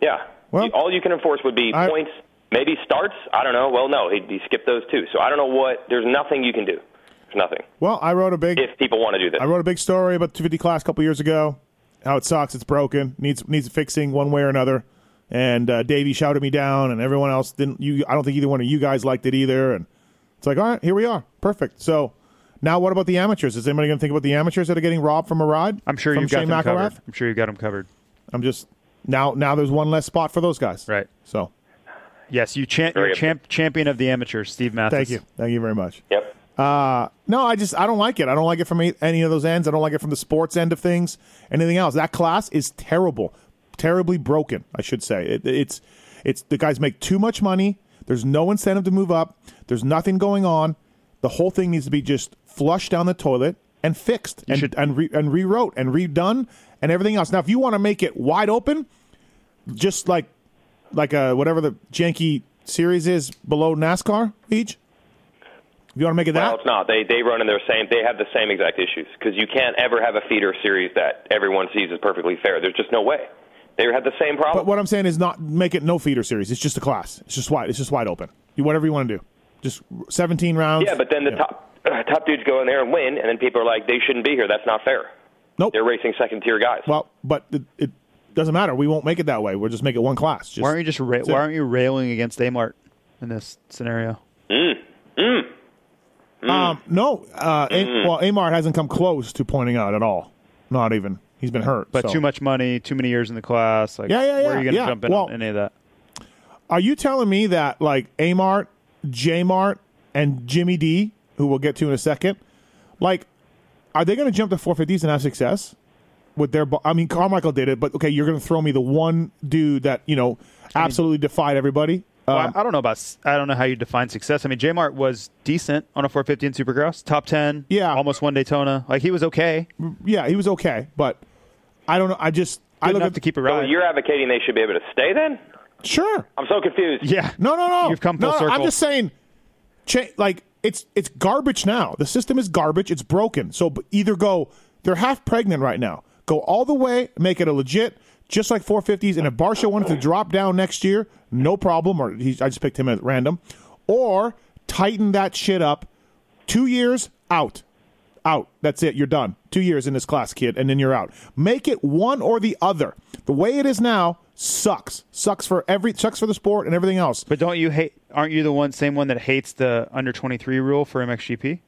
Yeah. Well- all you can enforce would be I- points, maybe starts. I don't know. Well, no, he, he skipped those too. So I don't know what. There's nothing you can do. There's nothing Well, I wrote a big if people want to do this. I wrote a big story about the 250 class a couple years ago. How it sucks. It's broken. Needs needs fixing one way or another. And uh, Davey shouted me down, and everyone else didn't. You, I don't think either one of you guys liked it either. And it's like, all right, here we are, perfect. So now, what about the amateurs? Is anybody going to think about the amateurs that are getting robbed from a ride? I'm sure you've got them McElrath? covered. I'm sure you've got them covered. I'm just now. Now there's one less spot for those guys. Right. So Yes, you champ, you're champ, champion of the amateurs, Steve Matthes. thank you, thank you very much. Yep. Uh, no, I just I don't like it. I don't like it from any- any of those ends. I don't like it from the sports end of things. Anything else? That class is terrible, terribly broken. I should say it, it's it's the guys make too much money. There's no incentive to move up. There's nothing going on. The whole thing needs to be just flushed down the toilet and fixed and should- and, re, and rewrote and redone and everything else. Now, if you want to make it wide open, just like like uh whatever the janky series is below NASCAR each. If you want to make it that? Well, it's not. They they run in their same. They have the same exact issues because you can't ever have a feeder series that everyone sees as perfectly fair. There's just no way. They have the same problem. But what I'm saying is not make it no feeder series. It's just a class. It's just wide. It's just wide open. You whatever you want to do. Just 17 rounds. yeah, but then the Yeah. top uh, top dudes go in there and win, and then people are like, they shouldn't be here. That's not fair. Nope. They're racing second tier guys. Well, but it, it doesn't matter. We won't make it that way. We'll just make it one class. Just, Why aren't you just ra- why aren't you railing against Amart in this scenario? Um, no. Uh, A- well, Amart hasn't come close to pointing out at all. Not even. He's been hurt. But so. too much money, too many years in the class. Like, Yeah, yeah, Where are you going to yeah. jump in Well- on any of that? Are you telling me that like Amart, J Mart, and Jimmy D, who we'll get to in a second, like, are they going to jump to 450s and have success with their? I mean, Carmichael did it, but okay, you're going to throw me the one dude that you know absolutely defied everybody. Well, Um, I, I don't know about. s- I don't know how you define success. I mean, J Mart was decent on a 450 in Supercross, top 10. Yeah. almost one Daytona. Like he was okay, yeah, he was okay, but I don't know. I just I good look enough at to keep it so you're advocating they should be able to stay then? sure. I'm so confused. yeah, No, no, no. You've come full no, no, circle. I'm just saying, cha- like it's it's garbage now. The system is garbage. It's broken. So either go, they're half pregnant right now. Go all the way, make it a legit, just like 450s. And if Barcia wanted to drop down next year, no problem. Or he, I just picked him at random. Or tighten that shit up. Two years out. Out. That's it. You're done. Two years in this class, kid, and then you're out. Make it one or the other. The way it is now sucks. Sucks for every sucks for the sport and everything else. but don't you hate? Aren't you the one same one that hates the under 23 rule for MXGP?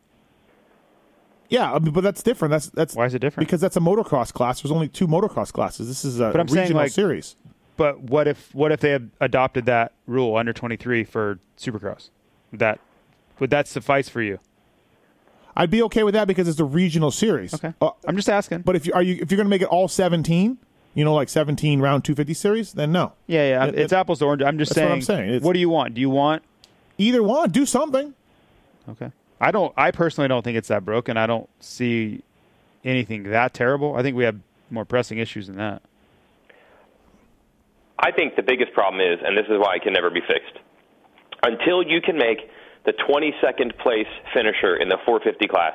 Yeah, I mean, but that's different. That's that's Why is it different? Because that's a motocross class. There's only two motocross classes. This is a But I'm saying, regional like- series. But what if what if they had adopted that rule under 23 for Supercross? Would that would that suffice for you? I'd be okay with that because it's a regional series. Okay, Uh, I'm just asking. but if you are you if you're going to make it all 17, you know, like 17 round 250 series, then no. yeah, yeah, It- it's it- apples to oranges. I'm just That's what saying. I'm saying. It's- What do you want? Do you want? Either one, do something. Okay, I don't. I personally don't think it's that broken. I don't see anything that terrible. I think we have more pressing issues than that. I think the biggest problem is, and this is why it can never be fixed, until you can make the 22nd place finisher in the 450 class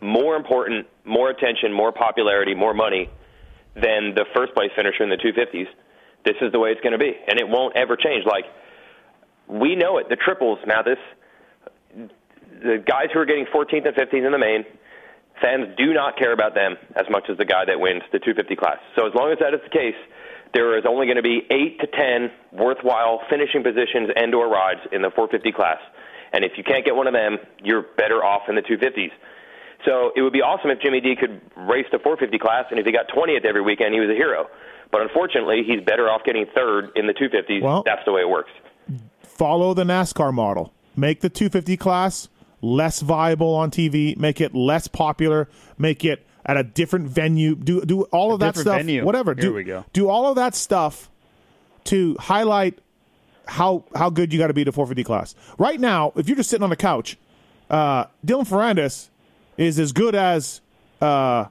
more important, more attention, more popularity, more money than the first place finisher in the 250s, this is the way it's going to be. And it won't ever change. Like, we know it. The triples, now this, the guys who are getting 14th and 15th in the main, fans do not care about them as much as the guy that wins the 250 class. So as long as that is the case, there is only going to be eight to ten worthwhile finishing positions and or rides in the 450 class. And if you can't get one of them, you're better off in the 250s. So it would be awesome if Jimmy D could race the 450 class, and if he got 20th every weekend, he was a hero. But unfortunately, he's better off getting third in the 250s. Well- That's the way it works. Follow the NASCAR model. Make the 250 class less viable on TV. Make it less popular. Make it at a different venue. Do do all of that stuff. venue. Whatever. Here do, we go. Do all of that stuff to highlight how how good you got to be to 450 class. Right now, if you're just sitting on the couch, uh, Dylan Ferrandis is as good as uh,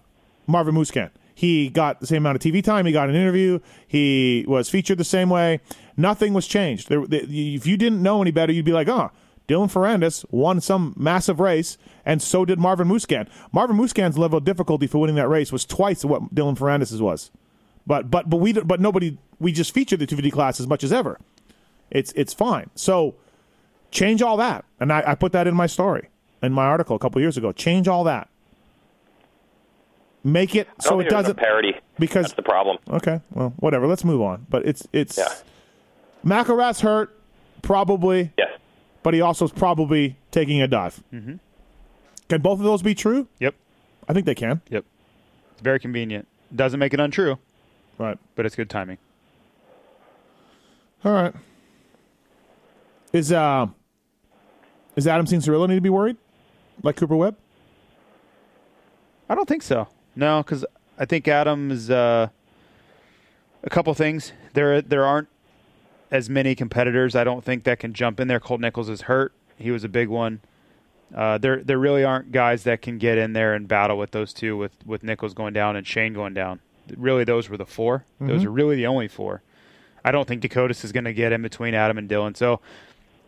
Marvin Musquin. He got the same amount of TV time. He got an interview. He was featured the same way. Nothing was changed. There, the, if you didn't know any better, you'd be like, oh, Dylan Ferrandis won some massive race, and so did Marvin Musquin. Marvin Musquin's level of difficulty for winning that race was twice what Dylan Ferrandis's was. But but but we but nobody we just featured the 250 class as much as ever. It's it's fine. So change all that, and I, I put that in my story in my article a couple years ago. Change all that. Make it so oh, it doesn't parity. because That's the problem. okay, well, whatever. Let's move on. But it's it's Yeah. McElrath's hurt probably, Yes. But he also is probably taking a dive. Mm-hmm. Can both of those be true? Yep, I think they can. yep. It's very convenient. Doesn't make it untrue, Right. but it's good timing. All right. Is uh is Adam Cianciarulo need to be worried like Cooper Webb? I don't think so. No, because I think Adams. Uh, a couple things. There, there aren't as many competitors. I don't think that can jump in there. Colt Nichols is hurt. He was a big one. Uh, there, there really aren't guys that can get in there and battle with those two. With with Nichols going down and Shane going down. Really, those were the 4 Those are really the only four. I don't think Dakotas is going to get in between Adam and Dylan. So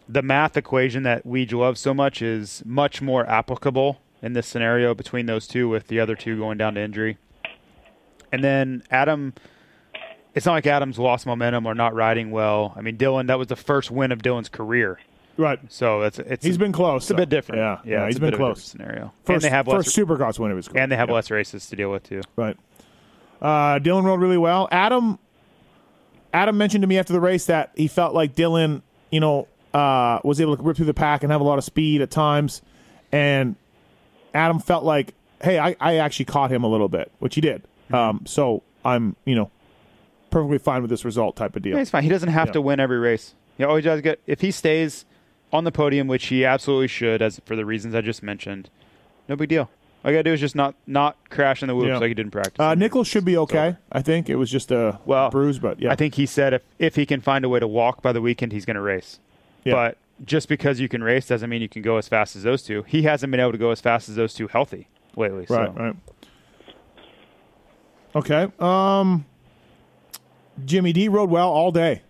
the math equation that Weege loves so much is much more applicable in this scenario between those two, with the other two going down to injury. And then Adam, it's not like Adam's lost momentum or not riding well. I mean, Dylan, that was the first win of Dylan's career, Right. so it's it's He's been close. It's a bit different. Yeah, yeah, he's been bit of a close. scenario, First, and they have less first Supercross win of his career. and they have Yeah. less races to deal with too. Right. Uh, Dylan rode really well. Adam Adam mentioned to me after the race that he felt like Dylan, you know, uh, was able to rip through the pack and have a lot of speed at times. And Adam felt like, hey, I, I actually caught him a little bit, which he did. Mm-hmm. Um, so I'm, you know, perfectly fine with this result type of deal. Yeah, he's fine. He doesn't have Yeah. to win every race. He always does get if he stays on the podium, which he absolutely should, as for the reasons I just mentioned. No big deal. All you gotta do is just not not crash in the whoops Yeah. like he didn't practice. Uh, Nichols should be okay. I think it was just a Well, bruise, but yeah, I think he said if if he can find a way to walk by the weekend, he's going to race. Yeah. But just because you can race doesn't mean you can go as fast as those two. He hasn't been able to go as fast as those two healthy lately. Right, so. right. Okay. Um Jimmy D rode well all day.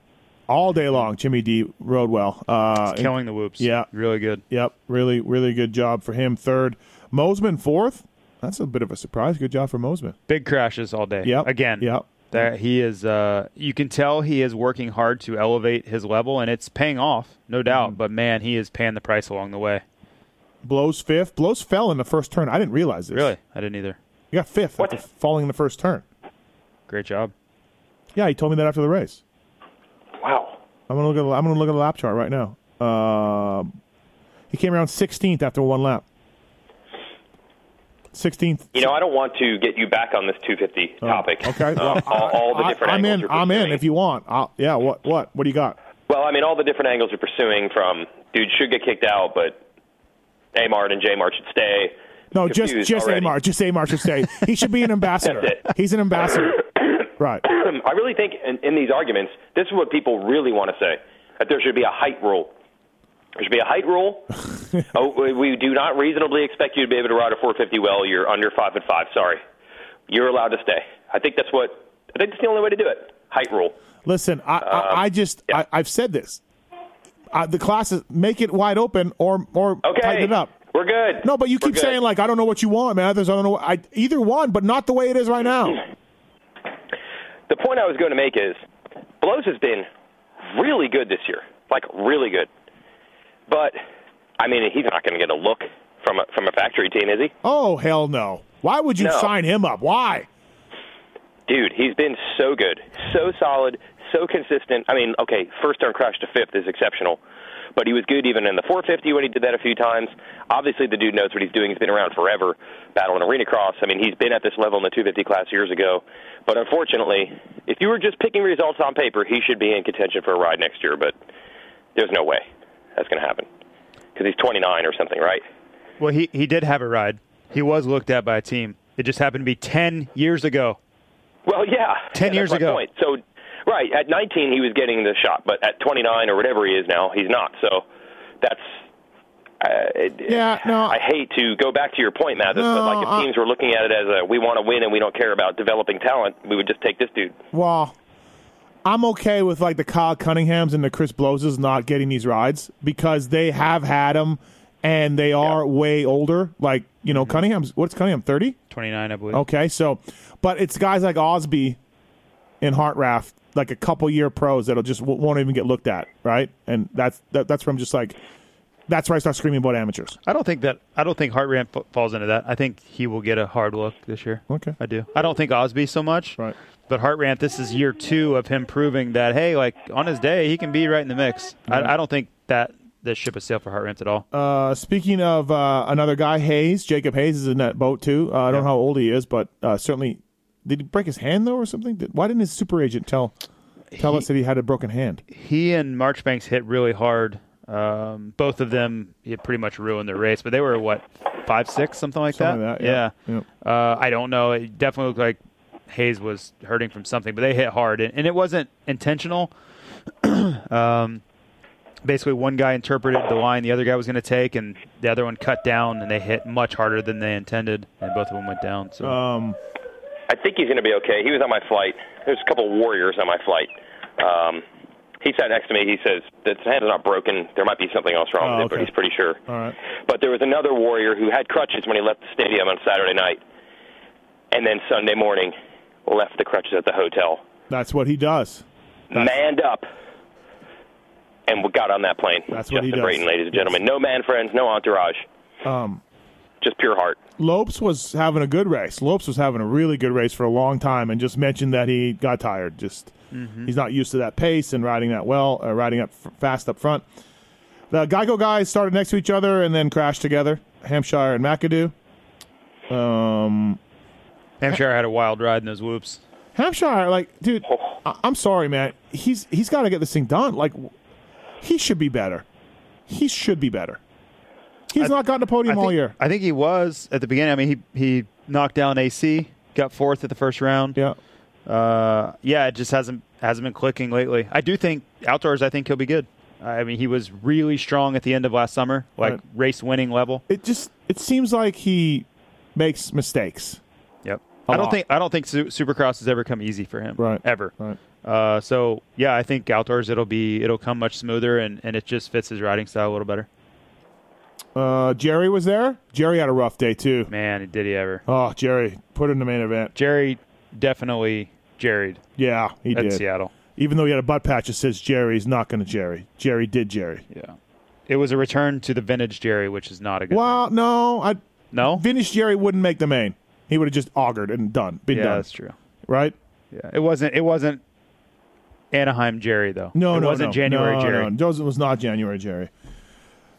All day long, Jimmy D rode well. Uh He's killing the whoops. Yeah. really good. Yep, really, really good job for him. Third. Mosiman fourth. That's a bit of a surprise. Good job for Mosiman. Big crashes all day. Yep. again. Yep. That he is. Uh, you can tell he is working hard to elevate his level, and it's paying off, no doubt. Mm-hmm. But man, he is paying the price along the way. Blose fifth. Blose fell in the first turn. I didn't realize this. Really, I didn't either. You got fifth What? after falling in the first turn. Great job. Yeah, he told me that after the race. Wow. I'm gonna look at. I'm gonna look at the lap chart right now. Um he came around 16th after one lap. 16th. You know, I don't want to get you back on this 250 topic. Oh, Okay. Uh, all, all the different I'm angles in. I'm in. If you want. I'll, yeah. What? What? What do you got? Well, I mean, all the different angles you're pursuing from dude should get kicked out, but Amart and J-Mart should stay. No, just just already. Amar. Just Amar should stay. he should be an ambassador. He's an ambassador. Right. I really think in, in these arguments, this is what people really want to say: that there should be a height rule. There should be a height rule. oh, we- do not reasonably expect you to be able to ride a 450 well. You're under five foot five. Sorry, you're allowed to stay. I think that's what. I think that's the only way to do it. Height rule. Listen, I I, I just Um, yeah. I, I've said this. Uh, the classes make it wide open or or Okay, tighten it up. We're good. No, but you We're keep good. saying like I don't know what you want, man. Others I don't know. I either one, but not the way it is right now. the point I was going to make is Blose has been really good this year, like really good. But I mean, he's not going to get a look from a, from a factory team, is he? Oh hell no! Why would you No. sign him up? Why? Dude, he's been so good, so solid, so consistent. I mean, okay, first turn crash to fifth is exceptional, but he was good even in the 450 when he did that a few times. Obviously, the dude knows what he's doing. He's been around forever, battling arena cross. I mean, he's been at this level in the 250 class years ago. But unfortunately, if you were just picking results on paper, he should be in contention for a ride next year. But there's no way that's going to happen because he's 29 or something, right? Well, he, he did have a ride. He was looked at by a team. It just happened to be 10 years ago. Well, yeah. 10 Yeah, years ago. Point. So, right, at 19 he was getting the shot, but at 29 or whatever he is now, he's not. So that's. Uh, it- Yeah, no. I hate to go back to your point, Matthes, but like if I- teams were looking at it as a we want to win and we don't care about developing talent, we would just take this dude. Well, I'm okay with like the Kyle Cunninghams and the Chris Bloses not getting these rides because they have had them and they are way older. Like you know, Cunningham's what's Cunningham thirty? 29, I believe. Okay, so but it's guys like Osby and Hartranft, like a couple year pros that'll just w- won't even get looked at, right? And that's that, that's where I'm just like, that's where I start screaming about amateurs. I don't think that I don't think Hartran f- falls into that. I think he will get a hard look this year. Okay. I do. I don't think Osby so much. Right. But Hartranft, this is year two of him proving that hey, like on his day, he can be right in the mix. I, I don't think that the ship is sailed for Hartranft at all. Uh, speaking of uh, another guy, Hayes, Jacob Hayes is in that boat too. Uh, I don't know how old he is, but uh, certainly did he break his hand though or something? Did, why didn't his super agent tell tell us that he had a broken hand? he and Marchbanks hit really hard. Um, both of them it pretty much ruined their race, but they were what five six something like Something that. like that, yeah. Uh, I don't know. It definitely looked like Hayes was hurting from something, but they hit hard, and, and it wasn't intentional. um, basically, one guy interpreted the line the other guy was going to take, and the other one cut down, and they hit much harder than they intended, and both of them went down. So Um, I think he's going to be okay. He was on my flight. There's a couple of warriors on my flight. Um, he sat next to me. He says that his hand is not broken. There might be something else wrong Oh, with it, but he's pretty sure. all right. But there was another warrior who had crutches when he left the stadium on Saturday night, and then Sunday morning left the crutches at the hotel, That's what he does. manned up, and we got on that plane. That's what he Justin does. Brayton, ladies and gentlemen. No man friends, no entourage. Um, Just pure heart. Lopes was having a good race. Lopes was having a really good race for a long time, and just mentioned that he got tired. Just he's not used to that pace and riding that well, uh, riding up f- fast up front. The Geico guys started next to each other and then crashed together. Hampshire and McAdoo. Um, Hampshire had a wild ride in those whoops. Hampshire, like, dude, I- I'm sorry, man. He's he's got to get this thing done. Like, he should be better. He should be better. He's not gotten a podium think, all year. I think he was at the beginning. I mean, he he knocked down AC, got fourth at the first round. Yeah. Uh, yeah, it just hasn't hasn't been clicking lately. I do think outdoors. I think he'll be good. I mean, he was really strong at the end of last summer, like Right. race winning level. It just it seems like he makes mistakes. Yep. I don't lot. think I don't think Supercross has ever come easy for him. Right. Ever. Right. Uh, so yeah, I think outdoors it'll be it'll come much smoother and, and it just fits his riding style a little better. Uh, Jerry was there. Jerry had a rough day too. Man, did he ever? Oh, Jerry put in the main event. Jerry definitely jerried Yeah, he at did. Seattle. Even though he had a butt patch that says Jerry, Jerry's not going to Jerry. Jerry did Jerry. Yeah. It was a return to the vintage Jerry, which is not a good. Well, no, I no. Vintage Jerry wouldn't make the main. He would have just augured and done, been yeah, done, that's true. right? Yeah, it wasn't. It wasn't Anaheim Jerry though. No, it no, wasn't no. January no, Jerry. No, Joseph was not January Jerry.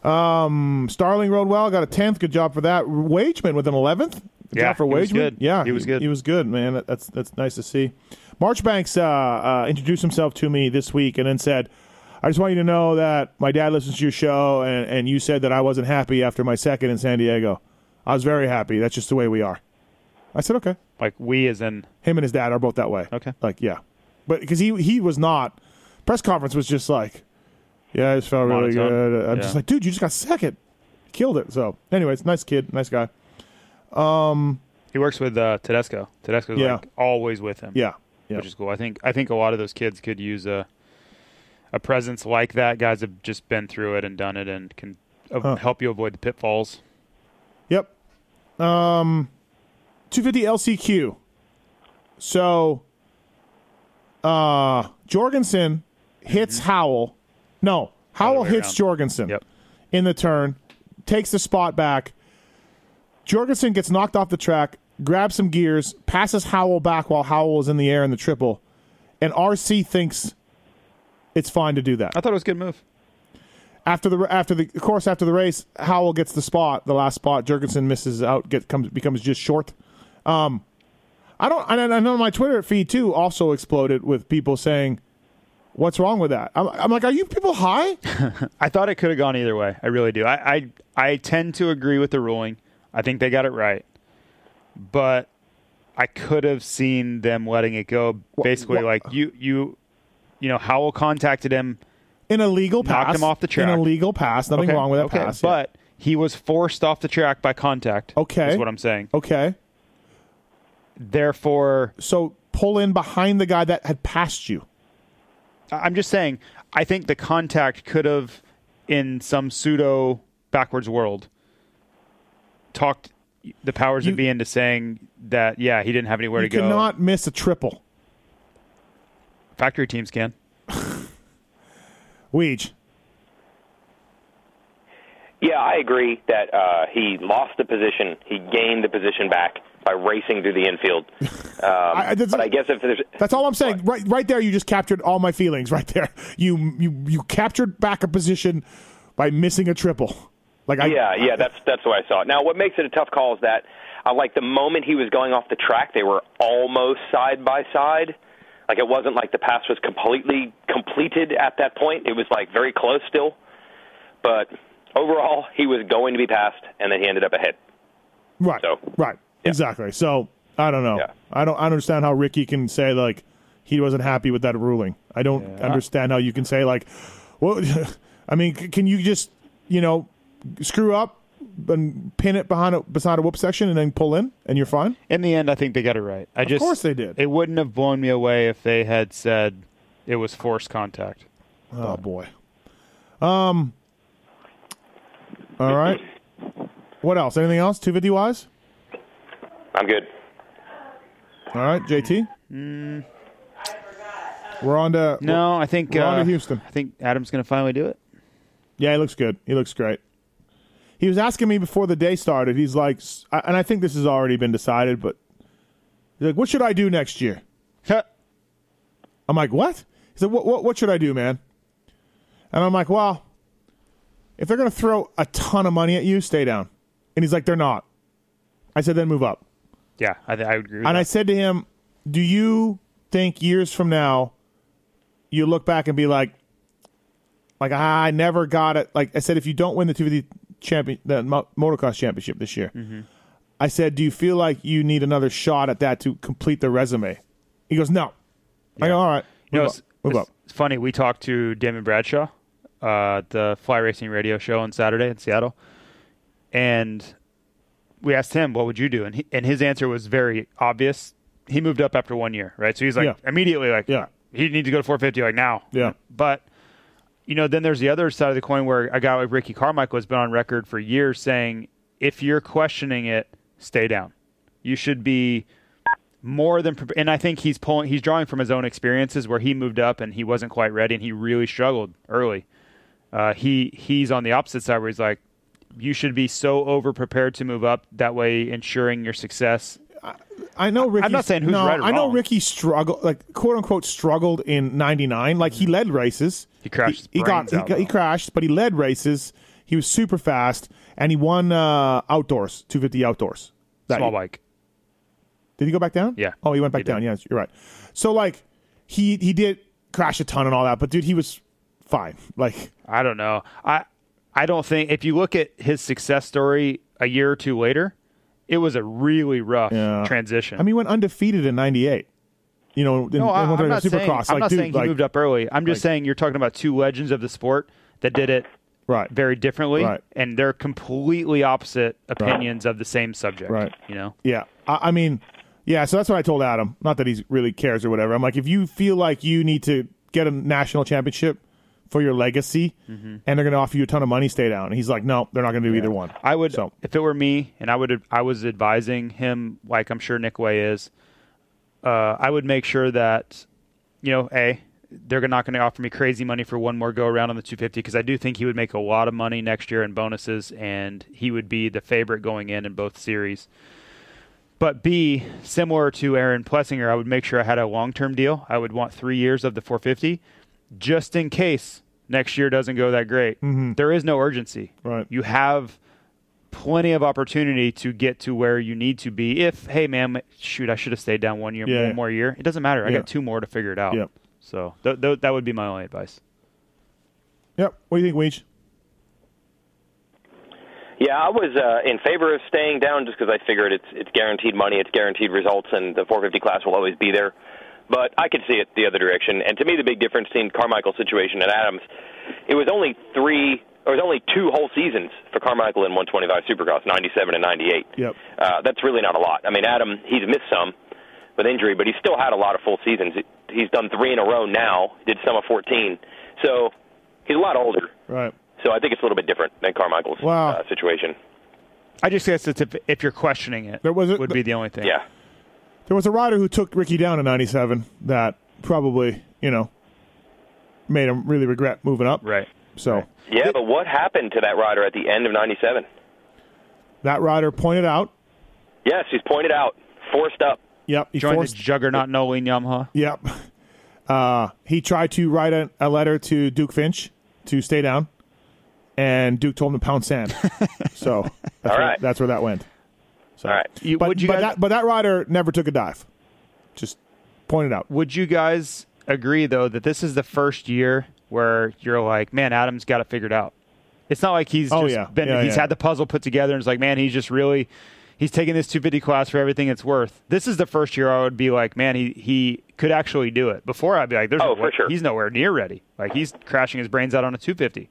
Um, Starling rode well, got a tenth. Good job for that. Wageman with an eleventh. Yeah, he was Wageman? good. Yeah, He was good. He was good, man. That- That's that's nice to see. Marchbanks uh, uh, introduced himself to me this week and then said, "I just want you to know that my dad listens to your show, and, and you said that I wasn't happy after my second in San Diego. I was very happy. That's just the way we are." I said, "Okay." Like we as in Him and his dad are both that way. Okay. Like, yeah, but because he he was not. Press conference was just like, "Yeah, I just felt really Monotone. good." I'm Yeah. just like, "Dude, you just got second, killed it." So, anyways, nice kid, nice guy. he works with uh, Tedesco. Tedesco's Yeah. like always with him. Yeah, yeah. which is cool. I think I think a lot of those kids could use a a presence like that. Guys have just been through it and done it and can uh, Huh. help you avoid the pitfalls. Yep. Um, 250 LCQ. So, uh, Jorgensen hits Howell. No, Howell hits Jorgensen Yep. in the turn, takes the spot back. Jorgensen gets knocked off the track, grabs some gears, passes Howell back while Howell is in the air in the triple, and RC thinks it's fine to do that. I thought it was a good move. After the after the of course after the race, Howell gets the spot, the last spot. Jorgensen misses out, get comes becomes just short. Um, I don't. And I know my Twitter feed too also exploded with people saying, "What's wrong with that?" I'm, I'm like, "Are you people high?" I thought it could have gone either way. I really do. I, I I tend to agree with the ruling. I think they got it right, but I could have seen them letting it go. Basically, wha- like you you you know Howell contacted him. In a legal pass, Knocked him off the track. In a legal pass, nothing Okay, wrong with that okay, pass. yeah. but he was forced off the track by contact. Okay. is what I'm saying. okay, Therefore, so pull in behind the guy that had passed you. I- I'm just saying. I think the contact could have, in some pseudo backwards world, talked the powers You- that be into saying that yeah he didn't have anywhere to go. cannot miss a triple. Factory teams can. Weege. Yeah, I agree that uh, he lost the position. He gained the position back by racing through the infield. Um, I- that's- but I guess if there's That's all I'm saying. Right, right there, you just captured all my feelings. Right there, you you you captured back a position by missing a triple. Like I, yeah, yeah, that's that's the way I saw it. Now, what makes it a tough call is that, uh, like the moment he was going off the track, they were almost side by side. Like it wasn't like the pass was completely completed at that point. It was like very close still, but overall, he was going to be passed, and then he ended up ahead. right, So- right, exactly. So I don't know. Yeah. I don't I don't understand how Ricky can say like he wasn't happy with that ruling. I don't understand how you can say like, well, I mean, c- can you just you know screw up and pin it behind a beside a whoop section and then pull in and you're fine? In the end, I think they got it right. I just, of course they did. It wouldn't have blown me away if they had said it was forced contact. Oh boy. Um. All right. What else? Anything else? Two fifty wise. I'm good. All right, JT. We're on to No, I think We're on to uh, Houston. I think Adam's going to finally do it. Yeah, he looks good. He looks great. He was asking me before the day started. He's like, and I think this has already been decided, but he's like, "What should I do next year?" I'm like, "What?" He said, "What? What, what should I do, man?" And I'm like, "Well, if they're going to throw a ton of money at you, stay down." And he's like, "They're not." I said, "Then move up." Yeah, I, th- I would agree. With And I said to him, "Do you think years from now you look back and be like, like ah, I never got it? Like I said, if you don't win the 250 champion, the mo- motocross championship this year, Mm-hmm. I said, do you feel like you need another shot at that to complete the resume? He goes, no. I go, all right, You know, it's, it's funny. We talked to Damon Bradshaw, uh, the Fly Racing Radio Show on Saturday in Seattle, and we asked him, "What would you do?" And he, and his answer was very obvious. He moved up after one year, right? So he's like Yeah. immediately like, Yeah. he needs to go to 450 like now. Yeah. But you know, then there's the other side of the coin where a guy like Ricky Carmichael has been on record for years saying, if you're questioning it, stay down. You should be more than prepared. And I think he's pulling, he's drawing from his own experiences where he moved up and he wasn't quite ready and he really struggled early. Uh, he he's on the opposite side where he's like, you should be so over prepared to move up that way, ensuring your success. I know Ricky. not saying who's no, right or I know wrong. Ricky struggled, like quote unquote, struggled in '99. Like he led races. He crashed He, he got brains he, got- he crashed, but he led races. He was super fast, and he won uh, outdoors 250 outdoors. That- Small bike. Did he go back down? Yeah. Oh, he went back He did. down. Yes, you're right. So like he he did crash a ton and all that, but dude, he was fine. Like I don't know. I I don't think if you look at his success story a year or two later, it was a really rough Yeah. transition. I mean, he went undefeated in '98. You know, in, no, I, am not saying. I'm not dude, saying like, he moved up early. I'm just like- saying you're talking about two legends of the sport that did it Right. very differently, Right. and they're completely opposite opinions of the same subject. Right. You know. Yeah. I, I mean, yeah. So that's what I told Adam. Not that he really cares or whatever. I'm like, if you feel like you need to get a national championship for your legacy, Mm-hmm. and they're going to offer you a ton of money, stay down. And he's like, no, they're not going to do either one. I would, So if it were me, and I would, I was advising him, like I'm sure Nick Wey is. Uh, I would make sure that, you know, a they're not going to offer me crazy money for one more go around on the 250 because I do think he would make a lot of money next year in bonuses, and he would be the favorite going in in both series. But B, similar to Aaron Plessinger, I would make sure I had a long term deal. I would want three years of the 450 just in case next year doesn't go that great. There is no urgency. Right. You have plenty of opportunity to get to where you need to be. If, hey, man, shoot, I should have stayed down one year, Yeah. one more year. It doesn't matter. I Yeah. got two more to figure it out. Yep. So th- th- that would be my only advice. Yep. What do you think, Weege? Yeah, I was uh, in favor of staying down just because I figured it's it's guaranteed money, it's guaranteed results, and the 450 class will always be there. But I could see it the other direction. And to me, the big difference between Carmichael's situation and Adams, it was only three, or it was only two whole seasons for Carmichael in 125 Supercross, 97 and 98. Yep. Uh, that's really not a lot. I mean, Adam, he's missed some with injury, but he's still had a lot of full seasons. He's done three in a row now. Did some of 14, so he's a lot older. Right. So I think it's a little bit different than Carmichael's Wow. uh, situation. I just guess it's if, if you're questioning it, There was a- would be the only thing. Yeah. There was a rider who took Ricky down in '97 that probably, you know, made him really regret moving up. Right. So Yeah, but what happened to that rider at the end of 97? that rider pointed out. Yes, he's pointed out, forced up. Yep. He Join forced. the juggernaut Nolan Yamaha. Yep. Uh, he tried to write a, a letter to Duke Finch to stay down, and Duke told him to pound sand. so that's, All where, right. that's where that went. So, All right. You- but, would you but guys- that but that rider never took a dive. Just pointed out. Would you guys agree though that this is the first year where you're like, man, Adam's got it figured out? It's not like he's Oh, just yeah. been Yeah, he's yeah. had the puzzle put together and it's like, man, he's just really he's taking this 250 class for everything it's worth. This is the first year I would be like, man, he he could actually do it. Before I'd be like, there's Oh, no for sure. he's nowhere near ready. Like he's crashing his brains out on a 250,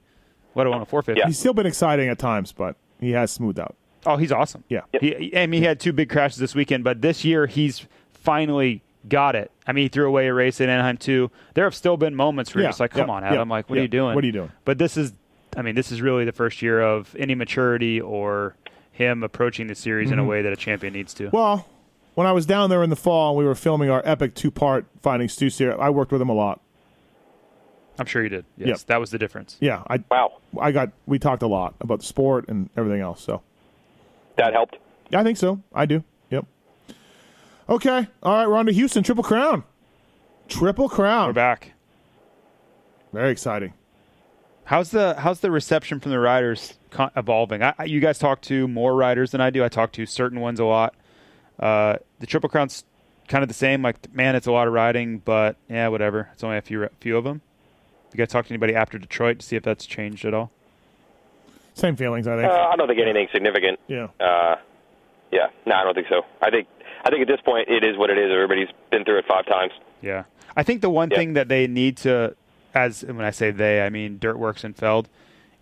let alone a 450. Yeah. He's still been exciting at times, but he has smoothed out. Oh, he's awesome. Yeah. He, I mean, he had two big crashes this weekend, but this year he's finally got it. I mean, he threw away a race in Anaheim too. There have still been moments where Yeah, you're just like, come yeah, on, Adam. yeah, like, what yeah. are you doing? What are you doing? But this is, I mean, this is really the first year of any maturity or him approaching the series in a way that a champion needs to. Mm-hmm. Well, when I was down there in the fall and we were filming our epic two part Finding Stu series, I worked with him a lot. I'm sure you did. Yes, Yep. that was the difference. Yeah, I Wow, I got we talked a lot about the sport and everything else. So that helped. yeah, I think so. I do. Yep. Okay. All right. We're on to Houston. Triple Crown. Triple Crown. We're back. Very exciting. How's the how's the reception from the riders evolving? I, I- you guys talk to more riders than I do. I talk to certain ones a lot. Uh, the Triple Crown's kind of the same. Like, man, it's a lot of riding, but yeah, whatever. It's only a few few of them. You guys talk to anybody after Detroit to see if that's changed at all? Same feelings, I Uh, think. I don't think anything significant. yeah. Uh, yeah, no, I don't think so. I think I think at this point it is what it is. Everybody's been through it five times. Yeah, I think the one Yeah. thing that they need to, as when I say they, I mean Dirt Wurx and Feld,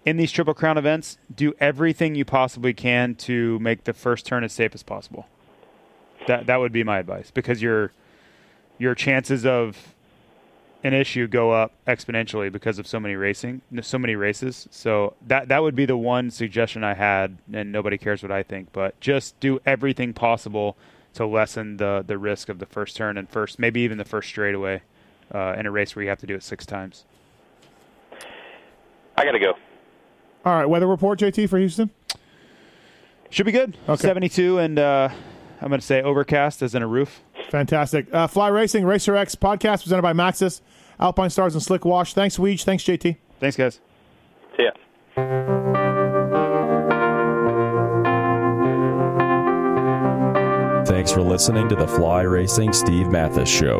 in these Triple Crown events, do everything you possibly can to make the first turn as safe as possible. That that would be my advice because your your chances of an issue go up exponentially because of so many racing, so many races. So that that would be the one suggestion I had, and nobody cares what I think, but just do everything possible to lessen the the risk of the first turn and first, maybe even the first straightaway uh, in a race where you have to do it six times. I got to go. All right. Weather report, JT, for Houston. Should be good. Okay. Seventy two, and uh, I'm going to say overcast as in a roof. Fantastic. Uh, Fly Racing, Racer X podcast presented by Maxxis, Alpine Stars, and Slick Wash. Thanks, Weege. Thanks, JT. Thanks, guys. See ya. Thanks for listening to the Fly Racing Steve Matthes Show.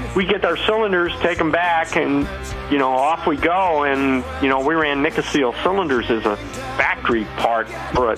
We get our cylinders, take them back, and you know off we go. And you know we ran Nikasil cylinders as a factory part for a